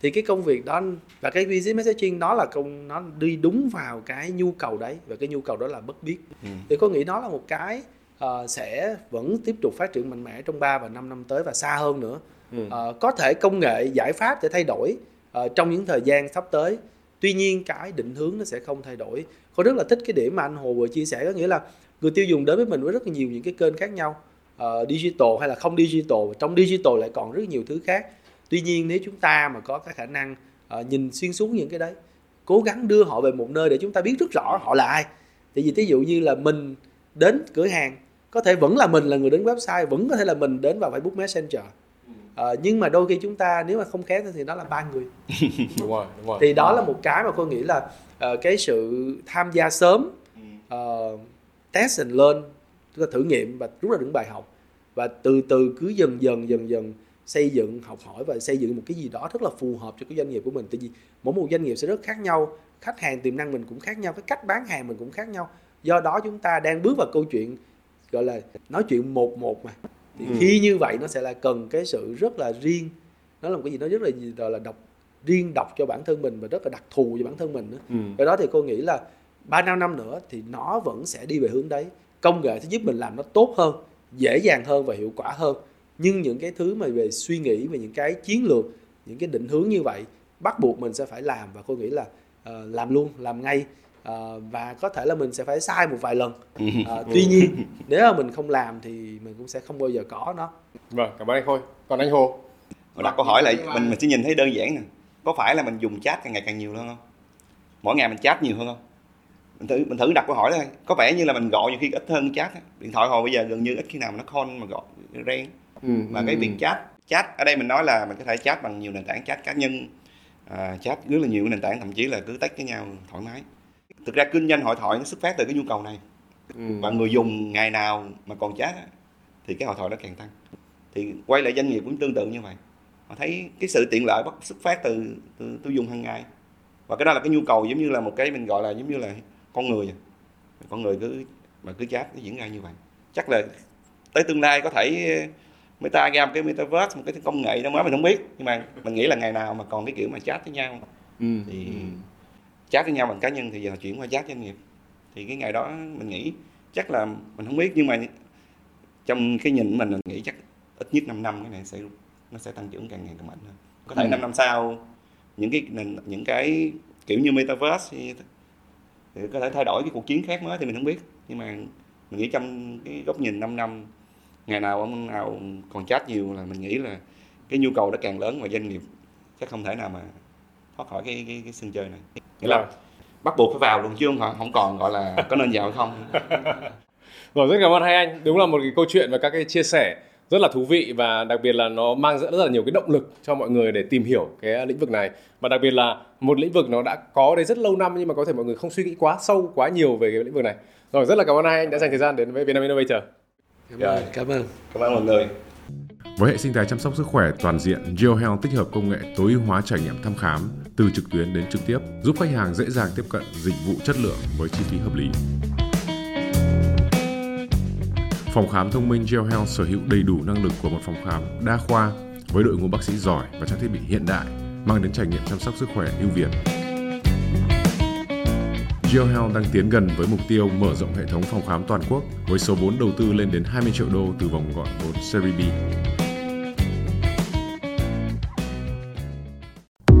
thì cái công việc đó và cái business messaging đó là công nó đi đúng vào cái nhu cầu đấy và cái nhu cầu đó là bất biết ừ. thì có nghĩ nó là một cái uh, sẽ vẫn tiếp tục phát triển mạnh mẽ trong 3 và 5 năm tới và xa hơn nữa ừ. uh, có thể công nghệ giải pháp sẽ thay đổi uh, trong những thời gian sắp tới tuy nhiên cái định hướng nó sẽ không thay đổi tôi rất là thích cái điểm mà anh hồ vừa chia sẻ có nghĩa là người tiêu dùng đến với mình với rất là nhiều những cái kênh khác nhau uh, digital hay là không digital. Trong digital lại còn rất nhiều thứ khác. Tuy nhiên nếu chúng ta mà có cái khả năng uh, nhìn xuyên suốt những cái đấy cố gắng đưa họ về một nơi để chúng ta biết rất rõ họ là ai. Tại vì ví dụ như là mình đến cửa hàng có thể vẫn là mình là người đến website vẫn có thể là mình đến vào Facebook Messenger. À, nhưng mà đôi khi chúng ta nếu mà không khéo thì đó là ba người. [laughs] Đúng rồi, đúng rồi. thì đó là một cái mà tôi nghĩ là uh, cái sự tham gia sớm uh, test and learn tức là thử nghiệm và rút ra những bài học và từ từ cứ dần dần dần dần xây dựng học hỏi và xây dựng một cái gì đó rất là phù hợp cho cái doanh nghiệp của mình tại vì mỗi một doanh nghiệp sẽ rất khác nhau khách hàng tiềm năng mình cũng khác nhau cái cách bán hàng mình cũng khác nhau do đó chúng ta đang bước vào câu chuyện gọi là nói chuyện một một mà thì ừ. khi như vậy nó sẽ là cần cái sự rất là riêng nó là một cái gì nó rất là gì là độc riêng độc cho bản thân mình và rất là đặc thù cho bản thân mình nữa. Ừ. Cái đó thì cô nghĩ là ba năm năm nữa thì nó vẫn sẽ đi về hướng đấy. Công nghệ sẽ giúp mình làm nó tốt hơn, dễ dàng hơn và hiệu quả hơn. Nhưng những cái thứ mà về suy nghĩ về những cái chiến lược, những cái định hướng như vậy bắt buộc mình sẽ phải làm và cô nghĩ là uh, làm luôn, làm ngay uh, và có thể là mình sẽ phải sai một vài lần. Uh, tuy nhiên nếu mà mình không làm thì mình cũng sẽ không bao giờ có nó. Vâng, cảm ơn anh Khôi. Còn anh Hồ? đặt câu hỏi lại mình mình sẽ nhìn thấy đơn giản nè có phải là mình dùng chat càng ngày càng nhiều hơn không mỗi ngày mình chat nhiều hơn không mình thử mình thử đặt câu hỏi thôi. Có vẻ như là mình gọi nhiều khi ít hơn chat điện thoại hồi bây giờ gần như ít khi nào mà nó call mà gọi reng. Ừ, mà ừ. cái việc chat chat ở đây mình nói là mình có thể chat bằng nhiều nền tảng chat cá nhân. À, chat rất là nhiều nền tảng thậm chí là cứ tách với nhau thoải mái. Thực ra kinh doanh hội thoại nó xuất phát từ cái nhu cầu này. Ừ. và người dùng ngày nào mà còn chat thì cái hội thoại nó càng tăng. Thì quay lại doanh nghiệp cũng tương tự như vậy. Họ thấy cái sự tiện lợi bắt xuất phát từ, từ tiêu dùng hàng ngày. Và cái đó là cái nhu cầu giống như là một cái mình gọi là giống như là con người con người cứ mà cứ chat nó diễn ra như vậy chắc là tới tương lai có thể meta ra một cái metaverse một cái công nghệ đó mới mình không biết nhưng mà mình nghĩ là ngày nào mà còn cái kiểu mà chat với nhau ừ. thì ừ. chat với nhau bằng cá nhân thì giờ chuyển qua chat doanh nghiệp thì cái ngày đó mình nghĩ chắc là mình không biết nhưng mà trong cái nhìn mình mình nghĩ chắc ít nhất 5 năm cái này sẽ nó sẽ tăng trưởng càng ngày càng mạnh hơn có thể ừ. 5 năm sau những cái những cái kiểu như metaverse thì, có thể thay đổi cái cuộc chiến khác mới thì mình không biết. Nhưng mà mình nghĩ trong cái góc nhìn 5 năm ngày nào ông nào còn chat nhiều là mình nghĩ là cái nhu cầu nó càng lớn và doanh nghiệp chắc không thể nào mà thoát khỏi cái cái, cái sân chơi này. Nghĩa là bắt buộc phải vào luôn chứ không không còn gọi là có nên vào hay không? [laughs] Rồi rất cảm ơn hai anh. Đúng là một cái câu chuyện và các cái chia sẻ rất là thú vị và đặc biệt là nó mang rất là nhiều cái động lực cho mọi người để tìm hiểu cái lĩnh vực này. Và đặc biệt là một lĩnh vực nó đã có đây rất lâu năm nhưng mà có thể mọi người không suy nghĩ quá sâu quá nhiều về cái lĩnh vực này. Rồi rất là cảm ơn hai anh đã dành thời gian đến với Vietnam Innovator. Cảm ơn cảm ơn. Cảm ơn mọi người. Với hệ sinh thái chăm sóc sức khỏe toàn diện, GeoHealth tích hợp công nghệ tối ưu hóa trải nghiệm thăm khám từ trực tuyến đến trực tiếp, giúp khách hàng dễ dàng tiếp cận dịch vụ chất lượng với chi phí hợp lý. Phòng khám thông minh Gel Health sở hữu đầy đủ năng lực của một phòng khám đa khoa với đội ngũ bác sĩ giỏi và trang thiết bị hiện đại, mang đến trải nghiệm chăm sóc sức khỏe ưu việt. GeoHealth đang tiến gần với mục tiêu mở rộng hệ thống phòng khám toàn quốc với số vốn đầu tư lên đến 20 triệu đô từ vòng gọi vốn Series B.